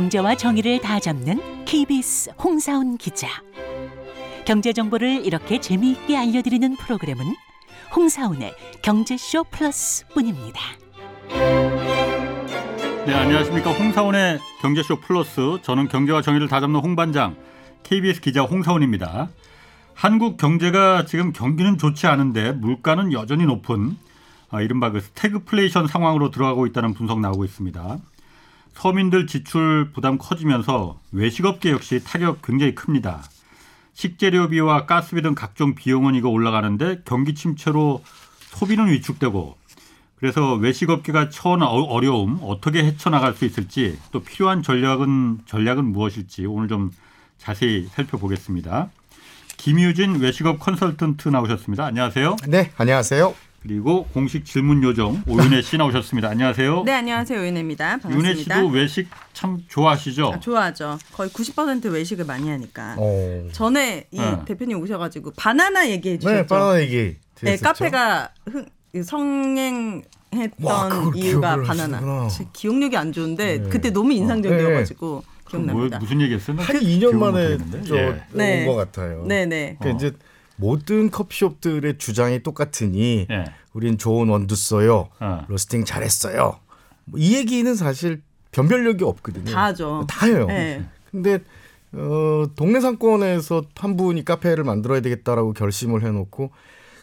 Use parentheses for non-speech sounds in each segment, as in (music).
경제와 정의를 다 잡는 KBS 홍사훈 기자. 경제 정보를 이렇게 재미있게 알려드리는 프로그램은 홍사훈의 경제쇼 플러스뿐입니다. 네, 안녕하십니까. 홍사훈의 경제쇼 플러스. 저는 경제와 정의를 다 잡는 홍반장, KBS 기자 홍사훈입니다. 한국 경제가 지금 경기는 좋지 않은데 물가는 여전히 높은 아, 이른바 그 스태그플레이션 상황으로 들어가고 있다는 분석 나오고 있습니다. 서민들 지출 부담 커지면서 외식업계 역시 타격 굉장히 큽니다. 식재료비와 가스비 등 각종 비용은 이거 올라가는데 경기 침체로 소비는 위축되고 그래서 외식업계가 처한 어- 어려움 어떻게 헤쳐나갈 수 있을지 또 필요한 전략은 전략은 무엇일지 오늘 좀 자세히 살펴보겠습니다. 김유진 외식업 컨설턴트 나오셨습니다. 안녕하세요. 네, 안녕하세요. 그리고 공식 질문 요정 오윤혜 씨 나오셨습니다. 안녕하세요. 네, 안녕하세요. 윤혜입니다. 윤혜 반갑습니다. 씨도 외식 참 좋아하시죠? 아, 좋아하죠. 거의 90% 외식을 많이 하니까. 어. 전에 이 네. 대표님 오셔가지고 바나나 얘기해 주셨죠. 네, 바나나 얘기. 네, 드렸었죠? 카페가 흥, 성행 했던 와, 그걸 이유가 바나나. 제 기억력이 안 좋은데 네. 그때 너무 인상적이어가지고 뭐, 기억납니다. 무슨 얘기했어요? 한 2년 만에 저 저온것 네. 같아요. 네네. 그러니까 이제 모든 커피숍들의 주장이 똑같으니 예. 우린 좋은 원두 써요. 어. 로스팅 잘했어요. 뭐 이 얘기는 사실 변별력이 없거든요. 다 하죠. 다 해요. 네. 근데 어, 동네 상권에서 한 분이 카페를 만들어야 되겠다라고 결심을 해놓고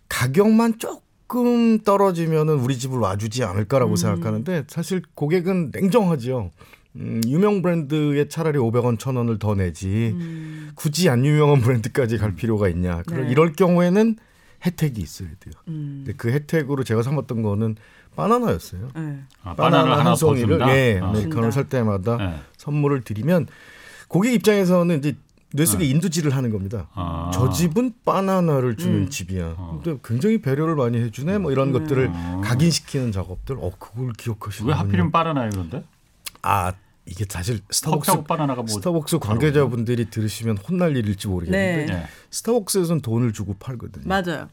가격만 조금 떨어지면은 우리 집을 와주지 않을까라고 음. 생각하는데 사실 고객은 냉정하죠. 음, 유명 브랜드에 차라리 500원, 1000원을 더 내지 음. 굳이 안 유명한 브랜드까지 갈 필요가 있냐. 그럼 네. 이럴 경우에는 혜택이 있어야 돼요. 음. 근데 그 혜택으로 제가 삼았던 거는 바나나였어요. 네. 아, 바나나를 하나 한 송이를. 예, 아. 아메리카노를 살 때마다 예. 선물을 드리면 고객 입장에서는 이제 뇌 속에 인두질을 하는 겁니다. 아. 저 집은 바나나를 주는 음. 집이야. 어. 근데 굉장히 배려를 많이 해주네. 뭐 이런 음. 것들을 어. 각인시키는 작업들. 어 그걸 기억하시는 왜 하필이면 바나나예요, 그런데? 아 이게 사실 스타벅스 바나나가 뭐 스타벅스 관계자분들이 들으시면 혼날 일일지 모르겠는데 네. 예. 스타벅스에서는 돈을 주고 팔거든요. 맞아요.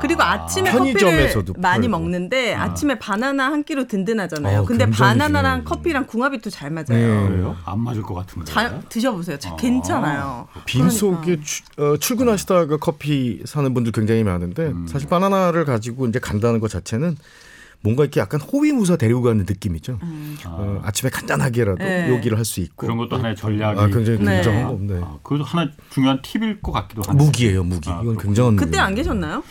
그리고 아. 아침에 편의점에서도 커피를 많이 팔고. 먹는데 아 침에 바나나 한 끼로 든든하잖아요. 어, 근데 바나나랑 중요해요. 커피랑 궁합이 또 잘 맞아요. 네. 그래요? 안 맞을 것 같은데. 잘 드셔보세요. 자, 아. 괜찮아요. 빈속에 그러니까. 추- 어, 출근하시다가 커피 사는 분들 굉장히 많은데 음. 사실 바나나를 가지고 이제 간다는 것 자체는 뭔가 이렇게 약간 호위무사 데리고 가는 느낌이죠. 어, 아침에 간단하게라도 네. 요기를 할 수 있고 그런 것도 하나의 전략이 아, 굉장히 네. 굉장한 겁니다. 아, 그것도 하나 중요한 팁일 것 같기도 하네요. 무기예요, 무기. 아, 이건 굉장한 그때. 안 계셨나요?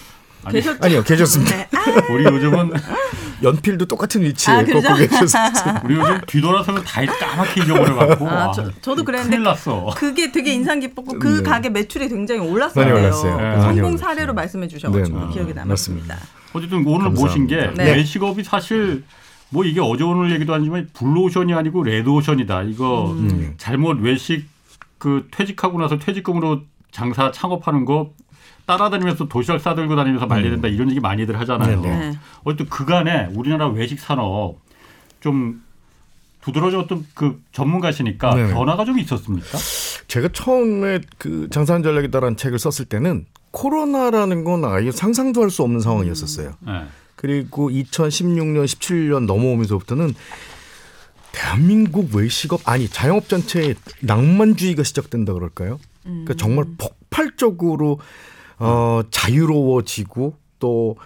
아니, 계셨죠? 아니요, 계셨습니다. 네. (laughs) 아, 우리 요즘은 (laughs) 연필도 똑같은 위치에 아? 꽂고 계셨어요. (laughs) 우리 요즘 뒤돌아서면 다 까맣게 잊어버려갖고 아, 아, 저, 저도 그랬는데 큰일 났어. 그게 되게 인상 깊었고 그 네. 가게 매출이 굉장히 올랐어요. 많이 올랐어요. 네. 성공. 사례로 말씀해 주셔가지고 네, 네. 기억에 남았습니다. 어쨌든 오늘 감사합니다. 모신 게 네. 외식업이 사실 뭐 이게 어제 오늘 얘기도 아니지만 블루오션이 아니고 레드오션이다. 이거 음. 잘못 외식 그 퇴직하고 나서 퇴직금으로 장사 창업하는 거 따라다니면서 도시락 싸들고 다니면서 말려야 된다 이런 얘기 많이들 하잖아요. 음. 네, 네. 어쨌든 그간에 우리나라 외식 산업 좀 두드러졌던 그 전문가시니까 네. 변화가 좀 있었습니까? 제가 처음에 그 장사한 전략이다라는 책을 썼을 때는 코로나라는 건 아예 상상도 할 수 없는 상황이었었어요. 네. 그리고 2016년, 17년 넘어오면서부터는 대한민국 외식업 아니 자영업 전체에 낭만주의가 시작된다 그럴까요? 그러니까 정말 폭발적으로 어, 자유로워지고 또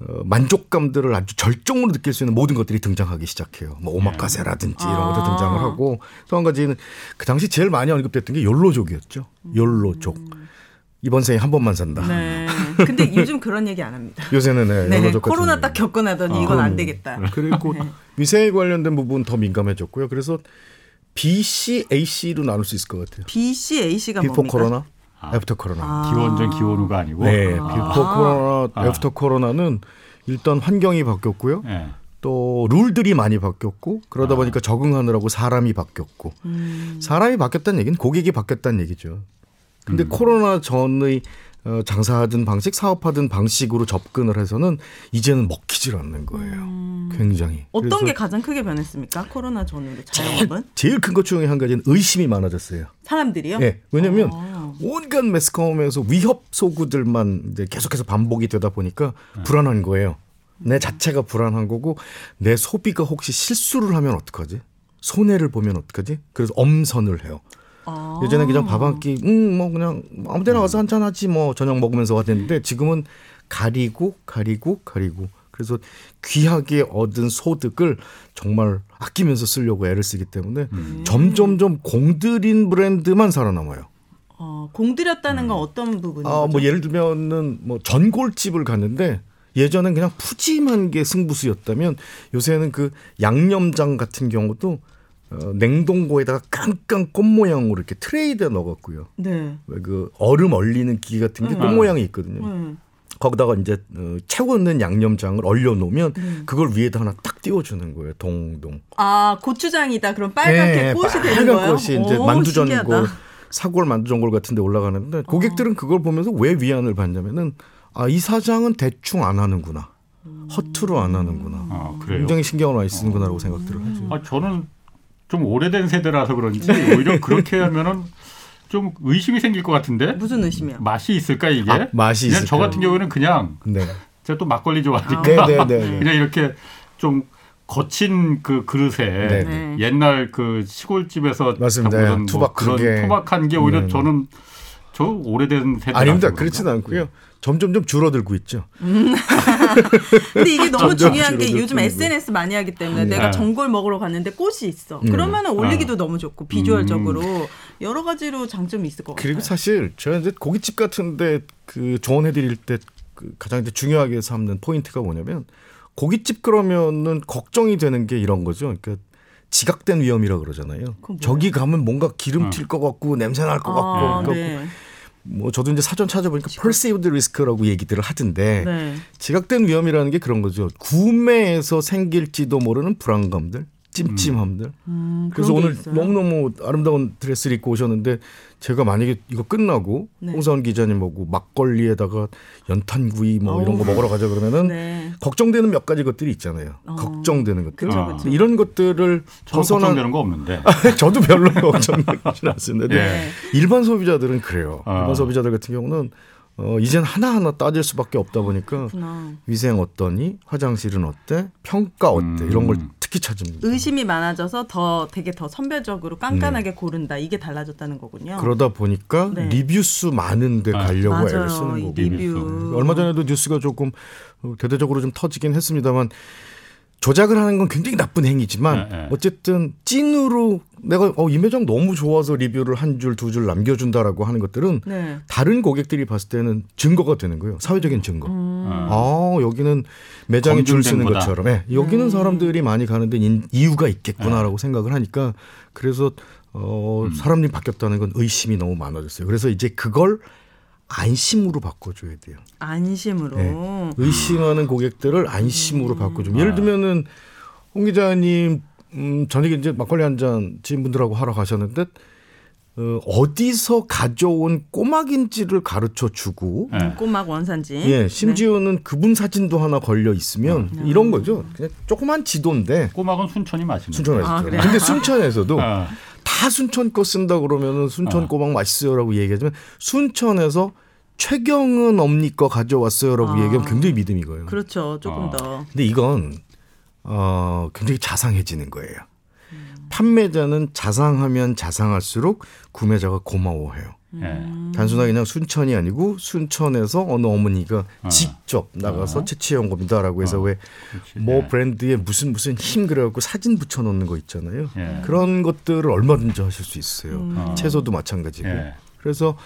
어, 만족감들을 아주 절정으로 느낄 수 있는 모든 것들이 등장하기 시작해요. 뭐 오마카세라든지 이런 것도 아. 등장을 하고 또 한 가지는 그 당시 제일 많이 언급됐던 게 욜로족이었죠. 욜로족. 이번 생에 한 번만 산다. 네. 근데 요즘 그런 얘기 안 합니다. 요새는 네, 네. 코로나. 딱 겪고 나더니 이건 안 되겠다. 그리고 위생에 관련된 부분 더 민감해졌고요. 그래서 B, C, A, C로 나눌 수 있을 것 같아요. B, C, A, C가 뭡니까? 코로나, 아. after 코로나. 아. 기원 전 기원 후가 아니고 네, before 코로나, 아. after 코로나는 일단 환경이 바뀌었고요. 네. 또 룰들이 많이 바뀌었고 그러다 보니까 적응하느라고 사람이 바뀌었고 음. 사람이 바뀌었다는 얘기는 고객이 바뀌었다는 얘기죠. 근데 코로나 전의 어, 장사하던 방식, 사업하던 방식으로 접근을 해서는 이제는 먹히질 않는 거예요. 굉장히. 어떤 게 가장 크게 변했습니까? 코로나 전후로 자영업은? 제일 큰 것 중에 한 가지는 의심이 많아졌어요. 사람들이요? 예. 왜냐면 어. 온갖 매스컴에서 위협 소구들만 이제 계속해서 반복이 되다 보니까 불안한 거예요. 내 자체가 불안한 거고 내 소비가 혹시 실수를 하면 어떡하지? 손해를 보면 어떡하지? 그래서 엄선을 해요. 아. 예전에 그냥 밥 한 끼, 음, 뭐 그냥 아무 데나 가서 한잔 하지 뭐 저녁 먹으면서 하는데 지금은 가리고 가리고 가리고 그래서 귀하게 얻은 소득을 정말 아끼면서 쓰려고 애를 쓰기 때문에 점점점 공들인 브랜드만 살아남아요. 어, 공들였다는 건 어떤 부분이죠? 아, 뭐 예를 들면은 뭐 전골집을 갔는데 예전엔 그냥 푸짐한 게 승부수였다면 요새는 그 양념장 같은 경우도 어, 냉동고에다가 깡깡 꽃 모양으로 이렇게 트레이에 넣어갖고요. 네. 왜그 얼음 얼리는 기계 같은 게꽃 음. 모양이 있거든요. 음. 거기다가 이제 어, 채워놓는 양념장을 얼려 놓으면 음. 그걸 위에다 하나 딱 띄워주는 거예요. 동동. 아 고추장이다. 그럼 빨갛게 예, 꽃이 되는 빨간 거예요? 꽃이 이제 오, 만두전골. 사골 만두전골 같은 데 올라가는데 고객들은 그걸 보면서 왜 위안을 받냐면은 아 이 사장은 대충 안 하는구나, 허투루 안 하는구나, 아, 그래요. 굉장히 신경을 많이 쓰는구나라고 생각들을 하죠. 아, 저는 좀 오래된 세대라서 그런지 오히려 그렇게 하면은 좀 의심이 생길 것 같은데 무슨 의심이야? 맛이 있을까 이게? 아, 맛이 그냥 저? 같은 경우에는 그냥 네, 제가 또 막걸리 좋아하니까 네, 네, 네, 네. 그냥 이렇게 좀 거친 그 그릇에 네, 네. 옛날 그 시골집에서 맞습니다. 뭐 투박하게. 그런 투박한 게 오히려 네, 네. 저는 저 오래된 세대 아닙니다. 그렇지는 않고요. 점점 좀 줄어들고 있죠. (laughs) 근데 이게 너무 중요한 게 요즘. SNS 많이 하기 때문에 음. 내가 네. 전골 먹으러 갔는데 꽃이 있어. 음. 그러면은 올리기도 아. 너무 좋고 비주얼적으로 여러 가지로 장점이 있을 것 같아요. 그리고 사실 제가 이제 고깃집 같은데 그 조언해드릴 때 그 가장 이제 중요하게 삼는 포인트가 뭐냐면 고깃집 그러면은 걱정이 되는 게 이런 거죠. 그러니까 지각된 위험이라 그러잖아요. 저기 가면 뭔가 기름 튈 것 같고 냄새 날 것 같고. 아, 그러니까 네. 뭐 저도 이제 사전 찾아보니까 perceived risk라고 얘기들을 하던데 네. 지각된 위험이라는 게 그런 거죠. 구매에서 생길지도 모르는 불안감들, 찜찜함들. 음, 그래서 그런 게 오늘? 너무너무 아름다운 드레스를 입고 오셨는데 제가 만약에 이거 끝나고 네. 홍사원 기자님하고 막걸리에다가 연탄구이 뭐 이런 거 어우. 먹으러 가자 그러면은 네. 걱정되는 몇 가지 것들이 있잖아요. 어. 걱정되는 것들. 그렇죠, 아. 그렇죠. 이런 것들을 벗어난 걱정되는 거 없는데. (laughs) 저도 별로 걱정되지 (laughs) 않습니다. 예. 일반 소비자들은 그래요. 아. 일반 소비자들 같은 경우는 어, 이젠 하나하나 따질 수밖에 없다 보니까 그렇구나. 위생 어떠니? 화장실은 어때? 평가 어때? 음. 이런 걸 특히 찾습니다. 의심이 많아져서 더 되게 더 선별적으로 깐깐하게 고른다. 이게 달라졌다는 거군요. 네. 그러다 보니까 네. 리뷰 수 많은 데 아. 가려고 애를. 쓰는 이 거고. 리뷰. 얼마 전에도 뉴스가 조금 어, 대대적으로 좀 터지긴 했습니다만 조작을 하는 건 굉장히 나쁜 행위지만 네, 네. 어쨌든 찐으로 내가 어, 이 매장 너무 좋아서 리뷰를 한 줄두줄 남겨준다라고 하는 것들은 네. 다른 고객들이 봤을 때는 증거가 되는 거예요. 사회적인 증거. 음. 아 여기는 매장에 줄 쓰는 거다. 것처럼 예, 여기는 음. 사람들이 많이 가는데 인- 이유가 있겠구나라고 네. 생각을 하니까 그래서 어, 음. 사람들이 바뀌었다는 건 의심이 너무 많아졌어요. 그래서 이제 그걸 안심으로 바꿔줘야 돼요. 안심으로. 네. 의심하는 고객들을 음. 안심으로 바꿔주면 예를 들면은 홍 기자님 음, 저녁에 이제 막걸리 한 잔 지인분들하고 하러 가셨는데 어, 어디서 가져온 꼬막인지를 가르쳐 주고 예. 꼬막 원산지. 예, 심지어는 그분 사진도 하나 걸려 있으면 음. 이런 거죠. 그냥 조그만 지도인데 꼬막은 순천이 맛있는. 순천에서. 아? 근데 순천에서도 아, 다 순천 거 쓴다 그러면은 순천 아. 꼬막 맛있어요라고 얘기하지만 순천에서 최경은 엄니 거 가져왔어요라고 아. 얘기하면 굉장히 믿음이 가요. 그렇죠. 조금 어. 더. 근데 이건 어, 굉장히 자상해지는 거예요. 판매자는 자상하면 자상할수록 구매자가 고마워해요. 예. 단순하게 그냥 순천이 아니고 순천에서 어느 어머니가 어. 직접 나가서 채취해온 겁니다라고 해서 어. 왜 그렇지. 뭐 예. 브랜드에 무슨 무슨 힘 그래갖고 사진 붙여놓는 거 있잖아요. 예. 그런 것들을 얼마든지 하실 수 있어요. 어. 채소도 마찬가지고. 예. 그래서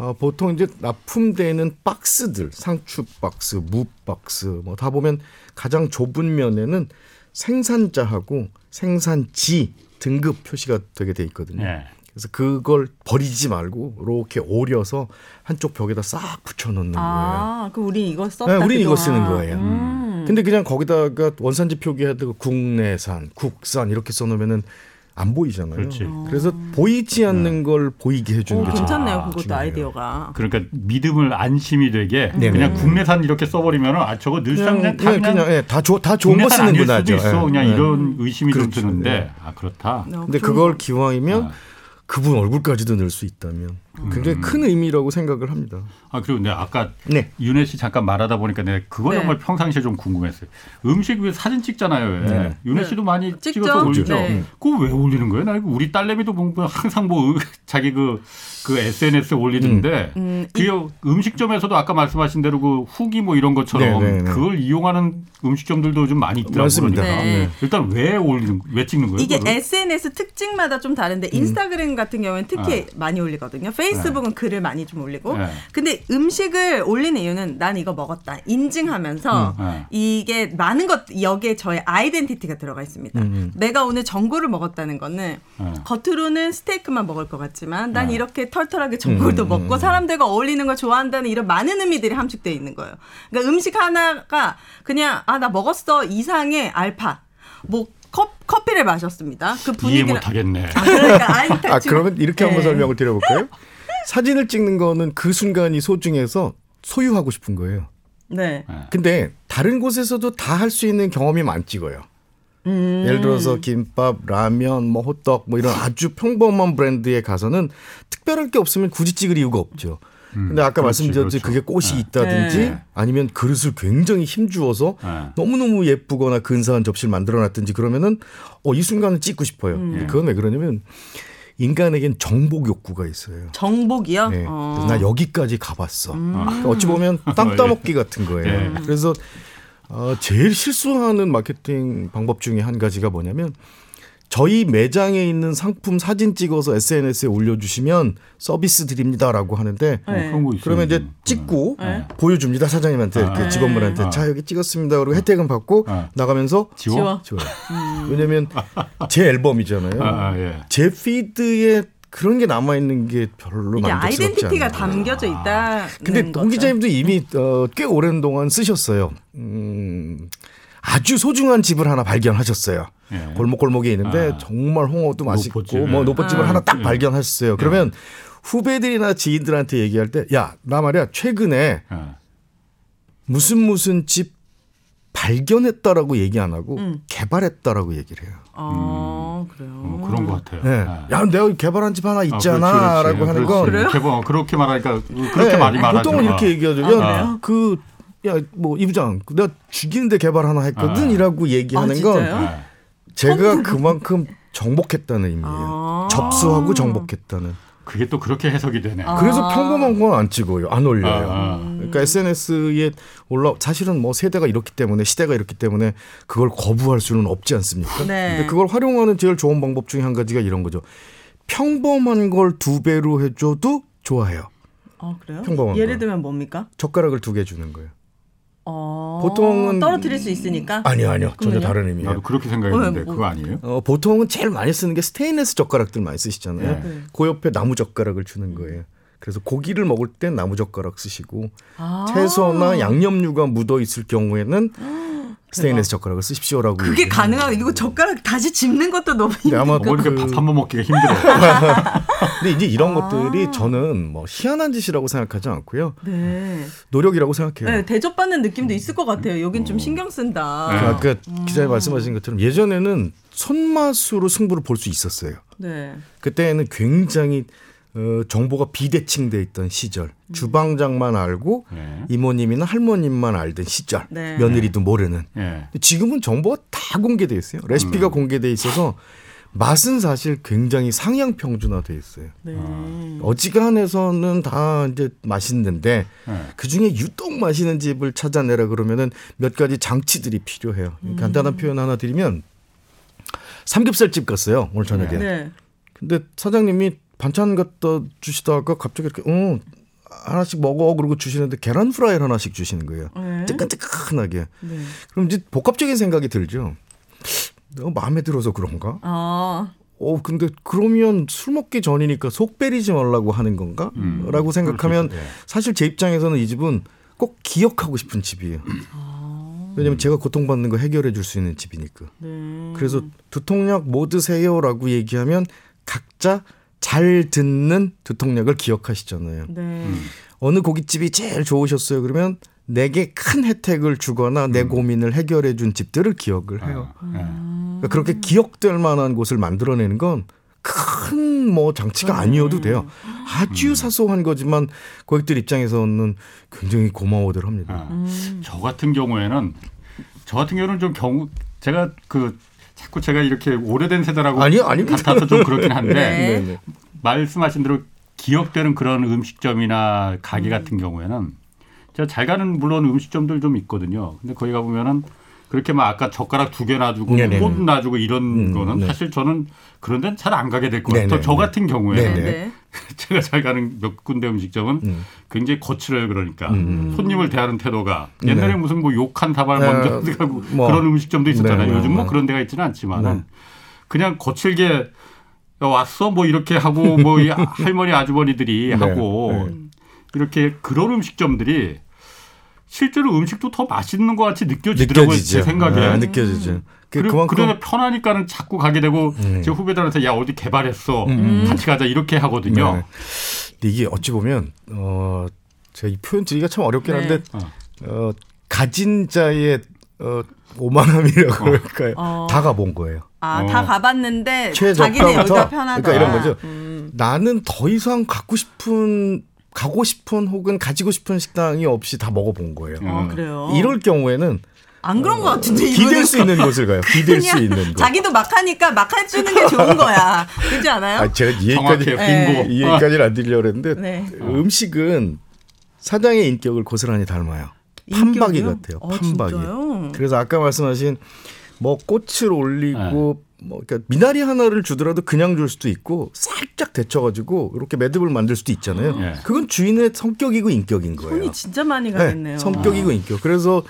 어, 보통 이제 납품되는 박스들, 상추 박스, 무 박스 뭐 다 보면 가장 좁은 면에는 생산자하고 생산지 등급 표시가 되게 돼 있거든요. 예. 그래서 그걸 버리지 말고 이렇게 오려서 한쪽 벽에다 싹 붙여놓는 거예요. 아, 그 우리 이거 썼다. 네, 우린 이거 그동안. 쓰는 거예요. 음. 근데 그냥 거기다가 원산지 표기해도 국내산, 국산 이렇게 써놓으면은 안 보이잖아요. 그렇지. 래서 보이지 않는 걸 보이게 해주는 오, 게 괜찮네요. 아, 그것도 중요해요. 아이디어가. 그러니까 믿음을 안심이 되게 네네. 그냥 국내산 이렇게 써버리면은 아 저거 늘상 그냥, 다 그냥, 그냥, 그냥 예, 다, 좋, 다 좋은 거 쓰는구나. 수도 있어. 그냥 예. 이런 의심이 좀 그렇죠. 드는데 네. 아 그렇다. 어, 근데 좋은 그걸 거. 기왕이면 아. 그분 얼굴까지도 넣을 수 있다면 굉장히 큰 의미라고 생각을 합니다. 아 그리고 내가 아까 네. 윤혜 씨 잠깐 말하다 보니까 내가 그거 네. 정말 평상시에 좀 궁금했어요. 음식 위에 사진 찍잖아요. 왜. 네. 윤혜 네. 씨도 많이 찍죠. 찍어서 올리죠. 네. 그거 왜 올리는 거예요? 나 이거 우리 딸내미도 보면 항상 뭐 자기 그, 그 SNS에 올리는데 음, 그 음식점에서도 아까 말씀하신 대로 그 후기 뭐 이런 것처럼 네, 네, 네. 그걸 이용하는 음식점들도 좀 많이 있더라고요. 맞습니다. 그러니까. 네. 일단 왜 올리는 왜 찍는 거예요? 이게 그거를? SNS 특징마다 좀 다른데 인스타그램 같은 경우에는 특히 많이 올리거든요. 페이 스북은 글을 많이 좀 올리고. 네. 근데 음식을 올리는 이유는 난 이거 먹었다 인증하면서 음, 네. 이게 많은 것 여기에 저의 아이덴티티가 들어가 있습니다. 내가 오늘 전골을 먹었다는 거는 네. 겉으로는 스테이크만 먹을 것 같지만 난 네. 이렇게 털털하게 전골도 먹고 사람들과 어울리는 걸 좋아한다는 이런 많은 의미들이 함축되어 있는 거예요. 그러니까 음식 하나가 그냥 아 나 먹었어 이상의 알파 뭐 컵, 커피를 마셨습니다. 그 이해 분위기를 못하겠네. 아, 그러니까 아이 아 그러면 이렇게 한번 네. 설명을 드려볼까요? 사진을 찍는 거는 그 순간이 소중해서 소유하고 싶은 거예요. 네. 네. 근데 다른 곳에서도 다 할 수 있는 경험이면 안 찍어요. 음. 예를 들어서 김밥, 라면, 뭐 호떡 뭐 이런 아주 평범한 브랜드에 가서는 특별할 게 없으면 굳이 찍을 이유가 없죠. 근데 아까 그렇지, 말씀드렸듯이 그렇죠. 그게 꽃이 네. 있다든지 네. 아니면 그릇을 굉장히 힘주어서 네. 너무너무 예쁘거나 근사한 접시를 만들어 놨든지 그러면은 어, 이 순간을 찍고 싶어요. 음. 그건 왜 그러냐면 인간에겐 정복 욕구가 있어요. 정복이요? 네. 어. 음. 나 여기까지 가봤어. 그러니까 어찌 보면 (laughs) 땅 따먹기 같은 거예요. 네. 그래서 어, 제일 실수하는 마케팅 방법 중에 한 가지가 뭐냐면 저희 매장에 있는 상품 사진 찍어서 SNS에 올려주시면 서비스 드립니다라고 하는데 어, 네. 그런 거 있어요. 그러면 이제 좀. 찍고 네. 보여줍니다 사장님한테 이렇게 아. 직원분한테 네. 자 여기 찍었습니다 그리고 혜택은 받고 아. 나가면서 지워? 지워. 좋아요. 왜냐면 제 앨범이잖아요. 아, 아, 예. 제 피드에 그런 게 남아 있는 게 별로 만족스럽지 아이덴티티가 않아요. 담겨져 있다. 근데 홍 기자님도 이미 어, 꽤 오랜 동안 쓰셨어요. 음, 아주 소중한 집을 하나 발견하셨어요. 예. 골목골목에 있는데 아. 정말 홍어도 맛있고 노포집에. 뭐 노포집을 아. 하나 딱 예. 발견하셨어요. 그러면 후배들이나 지인들한테 얘기할 때 야 나 말이야 최근에 예. 무슨 무슨 집 발견했다라고 얘기 안 하고 음. 개발했다라고 얘기를 해요. 아, 그래요. 어, 그런 것 같아요. 네. 예. 야 내가 개발한 집 하나 아, 있잖아라고 그렇지. 하는 그렇지. 건 그래요? 뭐 그렇게 말하니까 그렇게 네, 많이 말하죠. 보통은 이렇게 얘기하죠. 아, 야, 그래요? 그, 야, 뭐, 이 부장, 내가 죽이는데 개발 하나 했거든? 아. 이라고 얘기하는 아, 건. 제가 그만큼 정복했다는 의미예요. 아. 접수하고 정복했다는. 그게 또 그렇게 해석이 되네. 아. 그래서 평범한 건 안 찍어요. 안 올려요. 아, 아. 그러니까 SNS에 올라, 사실은 뭐 세대가 이렇기 때문에, 시대가 이렇기 때문에 그걸 거부할 수는 없지 않습니까? 네. 근데 그걸 활용하는 제일 좋은 방법 중에 한 가지가 이런 거죠. 평범한 걸 두 배로 해줘도 좋아해요. 아, 그래요? 평범한 예를 거. 들면 뭡니까? 젓가락을 두 개 주는 거예요. 어, 보통은- 떨어뜨릴 수 있으니까. 아니요, 아니요. 전혀? 다른 의미예요. 나도 그렇게 생각했는데 어, 뭐. 그거 아니에요? 어, 보통은 제일 많이 쓰는 게 스테인레스 젓가락들 많이 쓰시잖아요. 네. 그 옆에 나무 젓가락을 주는 거예요. 그래서 고기를 먹을 땐 나무 젓가락 쓰시고 아. 채소나 양념류가 묻어 있을 경우에는 스테인레스 젓가락을 쓰십시오라고. 그게. 가능하고 이거 젓가락 다시 짚는 것도 너무 근데 아마 어머니가 그, 밥한 번 먹기가 힘들어. (laughs) (laughs) 근데 이제 이런 아. 것들이 저는 뭐 희한한 짓이라고 생각하지 않고요. 네. 노력이라고 생각해요. 네, 대접받는 느낌도 있을 것 같아요. 여긴 좀 신경 쓴다. 네. 아까 기자님 말씀하신 것처럼 예전에는 손맛으로 승부를 볼 수 있었어요. 네. 그때는 굉장히 어, 정보가 비대칭돼 있던 시절, 주방장만 알고 네. 이모님이나 할머님만 알던 시절, 네. 며느리도 모르는. 예. 근데 지금은 정보가 다 공개돼 있어요. 레시피가 음. 공개돼 있어서 맛은 사실 굉장히 상향 평준화돼 있어요. 네. 어지간해서는 다 이제 맛있는데 예. 그 중에 유독 맛있는 집을 찾아내라 그러면은 몇 가지 장치들이 필요해요. 간단한 표현 하나 드리면 삼겹살 집 갔어요 오늘 저녁에. 네. 근데 사장님이 반찬 갖다 주시다가 갑자기 이렇게 어 하나씩 먹어 그러고 주시는데 계란 프라이를 하나씩 주시는 거예요. 네. 뜨끈뜨끈하게. 네. 그럼 이제 복합적인 생각이 들죠. 내가 마음에 들어서 그런가? 아, 어 근데 그러면 술 먹기 전이니까 속 베리지 말라고 하는 건가? 음, 라고 생각하면. 예. 사실 제 입장에서는 이 집은 꼭 기억하고 싶은 집이에요. 왜냐면 제가 고통받는 거 해결해 줄 수 있는 집이니까. 네. 그래서 두통약 뭐 드세요라고 얘기하면 각자 잘 듣는 두통약을 기억하시잖아요. 네. 어느 고깃집이 제일 좋으셨어요? 그러면 내게 큰 혜택을 주거나 내 고민을 해결해 준 집들을 기억을 해요. 아, 예. 그러니까 그렇게 기억될 만한 곳을 만들어내는 건 큰 뭐 장치가 아니어도 돼요. 아주 사소한 거지만 고객들 입장에서는 굉장히 고마워들 합니다. 아, 음. 저 같은 경우에는 저 같은 경우는 좀 경우 제가 그 자꾸 제가 이렇게 오래된 세대라고 아니요, 아니, 같아서 좀 그렇긴 한데 네. 네네. 말씀하신 대로 기억되는 그런 음식점이나 가게 음. 같은 경우에는 제가 잘 가는 물론 음식점들 좀 있거든요. 근데 거기 가 보면은 그렇게 막 아까 젓가락 두 개 놔주고 네네. 꽃 놔주고 이런 음, 거는 네. 사실 저는 그런 데는 잘 안 가게 될 것. 같아요. 저 같은 경우에는 네네. 네. (laughs) 제가 잘 가는 몇 군데 음식점은 음. 굉장히 거칠어요. 그러니까 음. 손님을 대하는 태도가 옛날에 네. 무슨 뭐 욕한 사발 네, 먼저 (laughs) 하고 뭐. 그런 음식점도 있었잖아요. 네, 네, 요즘 뭐 네. 그런 데가 있지는 않지만은 네. 그냥 거칠게 야, 왔어 뭐 이렇게 하고 뭐이 (laughs) 할머니 아주머니들이 네, 하고 네. 이렇게 그런 음식점들이 실제로 음식도 더 맛있는 것 같이 느껴지더라고요 제 생각에. 네, 느껴지죠. 그, 그리고 그만큼 그러다 편하니까는 자꾸 가게 되고 음. 제 후배들한테 야 어디 개발했어 음. 같이 가자 이렇게 하거든요. 네. 이게 어찌 보면 어 제가 이 표현 드리기가 참 어렵긴 네. 한데 어. 어 가진 자의 어 오만함이라고 그럴까요? 어. 다 가본 거예요. 아, 어. 다 가봤는데 자기네 여기가 편하다. 그러니까 이런 거죠. 음. 나는 더 이상 갖고 싶은 가고 싶은 혹은 가지고 싶은 식당이 없이 다 먹어본 거예요. 어, 그래요. 이럴 경우에는 안 그런 것 같은데 기댈 수 있는 곳을 가요. 기댈 수 있는 곳. 자기도 막 하니까 막 해주는 게 좋은 거야. 그렇지 않아요? 아, 제가 이 정확해요. 얘기까지 빙고. 이 얘기까지는 안 드리려고 했는데 네. 음식은 사장의 인격을 고스란히 닮아요. 판박이 인격이요? 같아요. 어, 판박이. 진짜요? 그래서 아까 말씀하신 뭐 꽃을 올리고 네. 뭐 그러니까 미나리 하나를 주더라도 그냥 줄 수도 있고 살짝 데쳐가지고 이렇게 매듭을 만들 수도 있잖아요. 예. 그건 주인의 성격이고 인격인 거예요. 손이 진짜 많이 가겠네요. 성격이고 인격. 그래서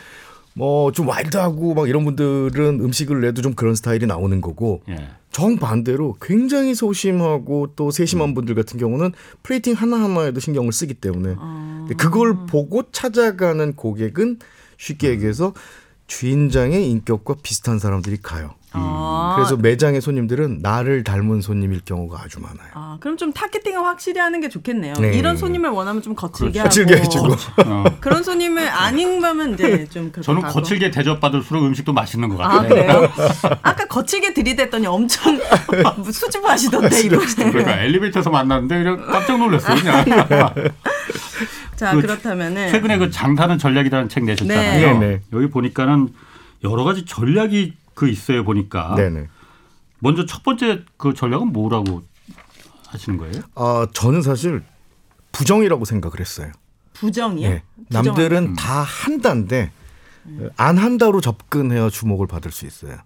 뭐 좀 와일드하고 막 이런 분들은 음식을 내도 좀 그런 스타일이 나오는 거고 예. 정반대로 굉장히 소심하고 또 세심한 분들 같은 경우는 플레이팅 하나 하나에도 신경을 쓰기 때문에 아. 그걸 보고 찾아가는 고객은 쉽게 얘기해서 주인장의 인격과 비슷한 사람들이 가요. 아, 그래서 매장의 손님들은 나를 닮은 손님일 경우가 아주 많아요. 아, 그럼 좀 targeting을 확실히 하는 게 좋겠네요. 네. 이런 손님을 원하면 좀 거칠게 그렇죠. 하고 거칠게 해주고. (laughs) 어. 그런 손님을 아닌가면 이제 좀 저는 가고. 거칠게 대접받을수록 음식도 맛있는 것아 같아요. 그래요? 아까 거칠게 들이댔더니 엄청 (laughs) 수줍어하시던데 이러네. 그러니까 엘리베이터에서 만났는데 그냥 깜짝 놀랐어요. 그냥. (laughs) 자 그 그렇다면은 최근에 그 장사는 전략이라는 책 내셨잖아요. 네. 네. 여기 보니까는 여러 가지 전략이 그 있어요 보니까. 네네. 먼저 첫 번째 그 전략은 뭐라고 하시는 거예요? 아 저는 사실 부정이라고 생각을 했어요. 부정이요? 네. 남들은 음. 다 한다인데 안 한다로 접근해야 주목을 받을 수 있어요.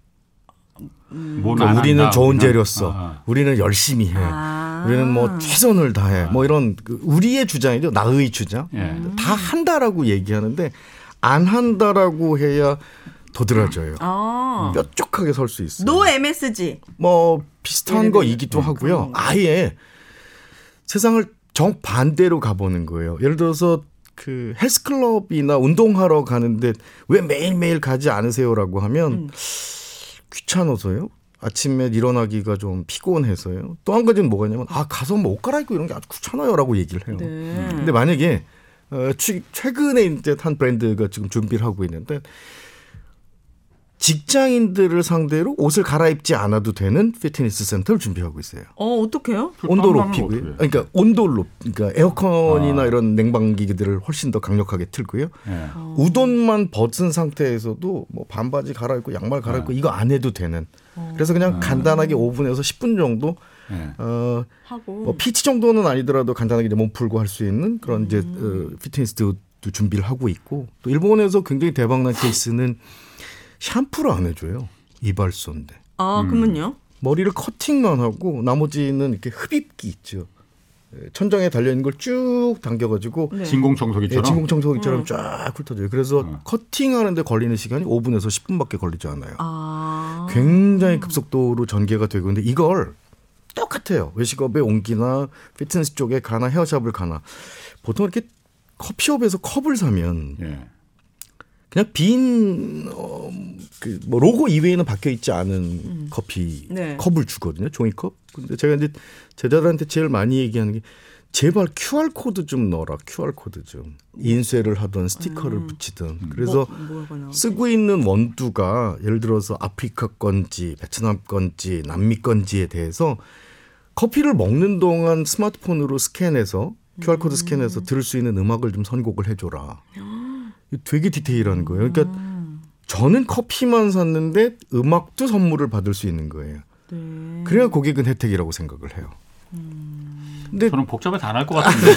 그러니까 안 우리는 한다, 좋은. 재료 써. 아, 우리는 열심히 해. 아. 우리는 뭐 최선을 다해. 뭐 이런 그 우리의 주장이죠. 나의 주장. 예. 다 한다라고 얘기하는데 안 한다라고 해야 도드라져요. 어. 뾰족하게 설 수 있어요. 노 MSG. 뭐 비슷한 거이기도 음, 하고요. 아예 세상을 정 반대로 가보는 거예요. 예를 들어서 그 헬스클럽이나 운동하러 가는데 왜 매일매일 가지 않으세요라고 하면 음. 귀찮아서요. 아침에 일어나기가 좀 피곤해서요. 또 한 가지는 뭐가 있냐면 아 가서 뭐 옷 갈아입고 이런 게 아주 귀찮아요라고 얘기를 해요. 네. 근데 만약에 어, 최- 최근에 이제 한 브랜드가 지금 준비를 하고 있는데 직장인들을 상대로 옷을 갈아입지 않아도 되는 피트니스 센터를 준비하고 있어요. 어 어떡해요? 온도 높이고요. 그러니까 온도를 높, 그러니까 에어컨이나 아. 이런 냉방기기들을 훨씬 더 강력하게 틀고요. 예. 우돈만 벗은 상태에서도 뭐 반바지 갈아입고 양말 갈아입고 이거 안 해도 되는. 그래서 그냥 간단하게 5분에서 10분 정도 예. 어, 하고 뭐 PT 정도는 아니더라도 간단하게 이제 몸 풀고 할 수 있는 그런 이제 어, 피트니스도 도 준비를 하고 있고 또 일본에서 굉장히 대박난 케이스는 샴푸를 안 해줘요 이발소인데 아 그러면요? 머리를 커팅만 하고 나머지는 이렇게 흡입기 있죠 예, 천장에 달려 있는 걸 쭉 당겨가지고 네. 진공 예, 청소기처럼. 진공 청소기처럼 음. 쫙 훑어줘요. 그래서 음. 커팅하는데 걸리는 시간이 5분에서 10분밖에 걸리지 않아요. 아 굉장히 급속도로 전개가 되고 근데 이걸 똑같아요. 외식업에 오거나 피트니스 쪽에 가나 헤어샵을 가나 보통 이렇게 커피숍에서 컵을 사면 예. 그냥 빈 어, 그 뭐 로고 이외에는 박혀 있지 않은 커피 네. 컵을 주거든요. 종이컵. 근데 제가 이제 제자들한테 제일 많이 얘기하는 게 제발 QR 코드 좀 넣어라. QR 코드 좀 인쇄를 하든 스티커를 붙이든. 그래서 뭐? 쓰고 있는 원두가 예를 들어서 아프리카 건지 베트남 건지 남미 건지에 대해서 커피를 먹는 동안 스마트폰으로 스캔해서 QR 코드 스캔해서 들을 수 있는 음악을 좀 선곡을 해줘라. 되게 디테일한 거예요. 그러니까 저는 커피만 샀는데 음악도 선물을 받을 수 있는 거예요. 네. 그래야 고객은 혜택이라고 생각을 해요. 근데 저는 복잡해서 안 할 것 같은데.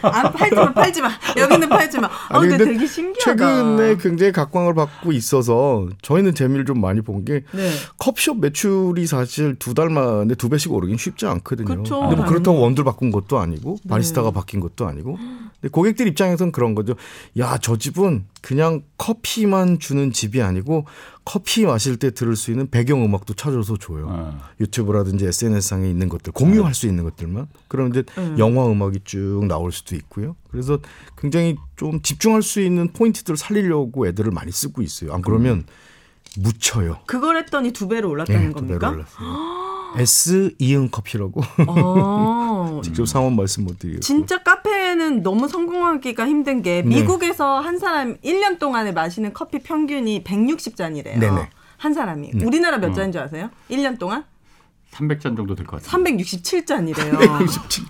(laughs) 안 팔지 마, 팔지 마. 여기는 팔지 마. 어, 아니, 근데, 근데 되게 신기하다. 최근에 굉장히 각광을 받고 있어서 저희는 재미를 좀 많이 본게 네. 커피숍 매출이 사실 두 달 만에 두 배씩 오르긴 쉽지 않거든요. 그쵸, 근데 뭐. 그렇다고 원두를 바꾼 것도 아니고 네. 바리스타가 바뀐 것도 아니고. 근데 고객들 입장에서는 그런 거죠. 야, 저 집은 그냥 커피만 주는 집이 아니고 커피 마실 때 들을 수 있는 배경 음악도 찾아서 줘요. 어. 유튜브라든지 SNS상에 있는 것들 공유할 수 있는 것들만 그럼 이제 음. 영화 음악이 쭉 나올 수도 있고요. 그래서 굉장히 좀 집중할 수 있는 포인트들을 살리려고 애들을 많이 쓰고 있어요. 안 그러면 묻혀요. 그걸 했더니 두 배로 올랐다는 네, 두 겁니까? 배로 올랐어요. (gasps) S 이응 커피라고 어. (laughs) 직접 상원 말씀 못 드리고 진짜 카페는 너무 성공하기가 힘든 게 네. 미국에서 한 사람 1년 동안에 마시는 커피 평균이 160잔이래요. 네네. 한 사람이. 네. 우리나라 몇 잔인 줄 아세요? 1년 동안? 300잔 정도 될 것 같아요. 367잔이래요.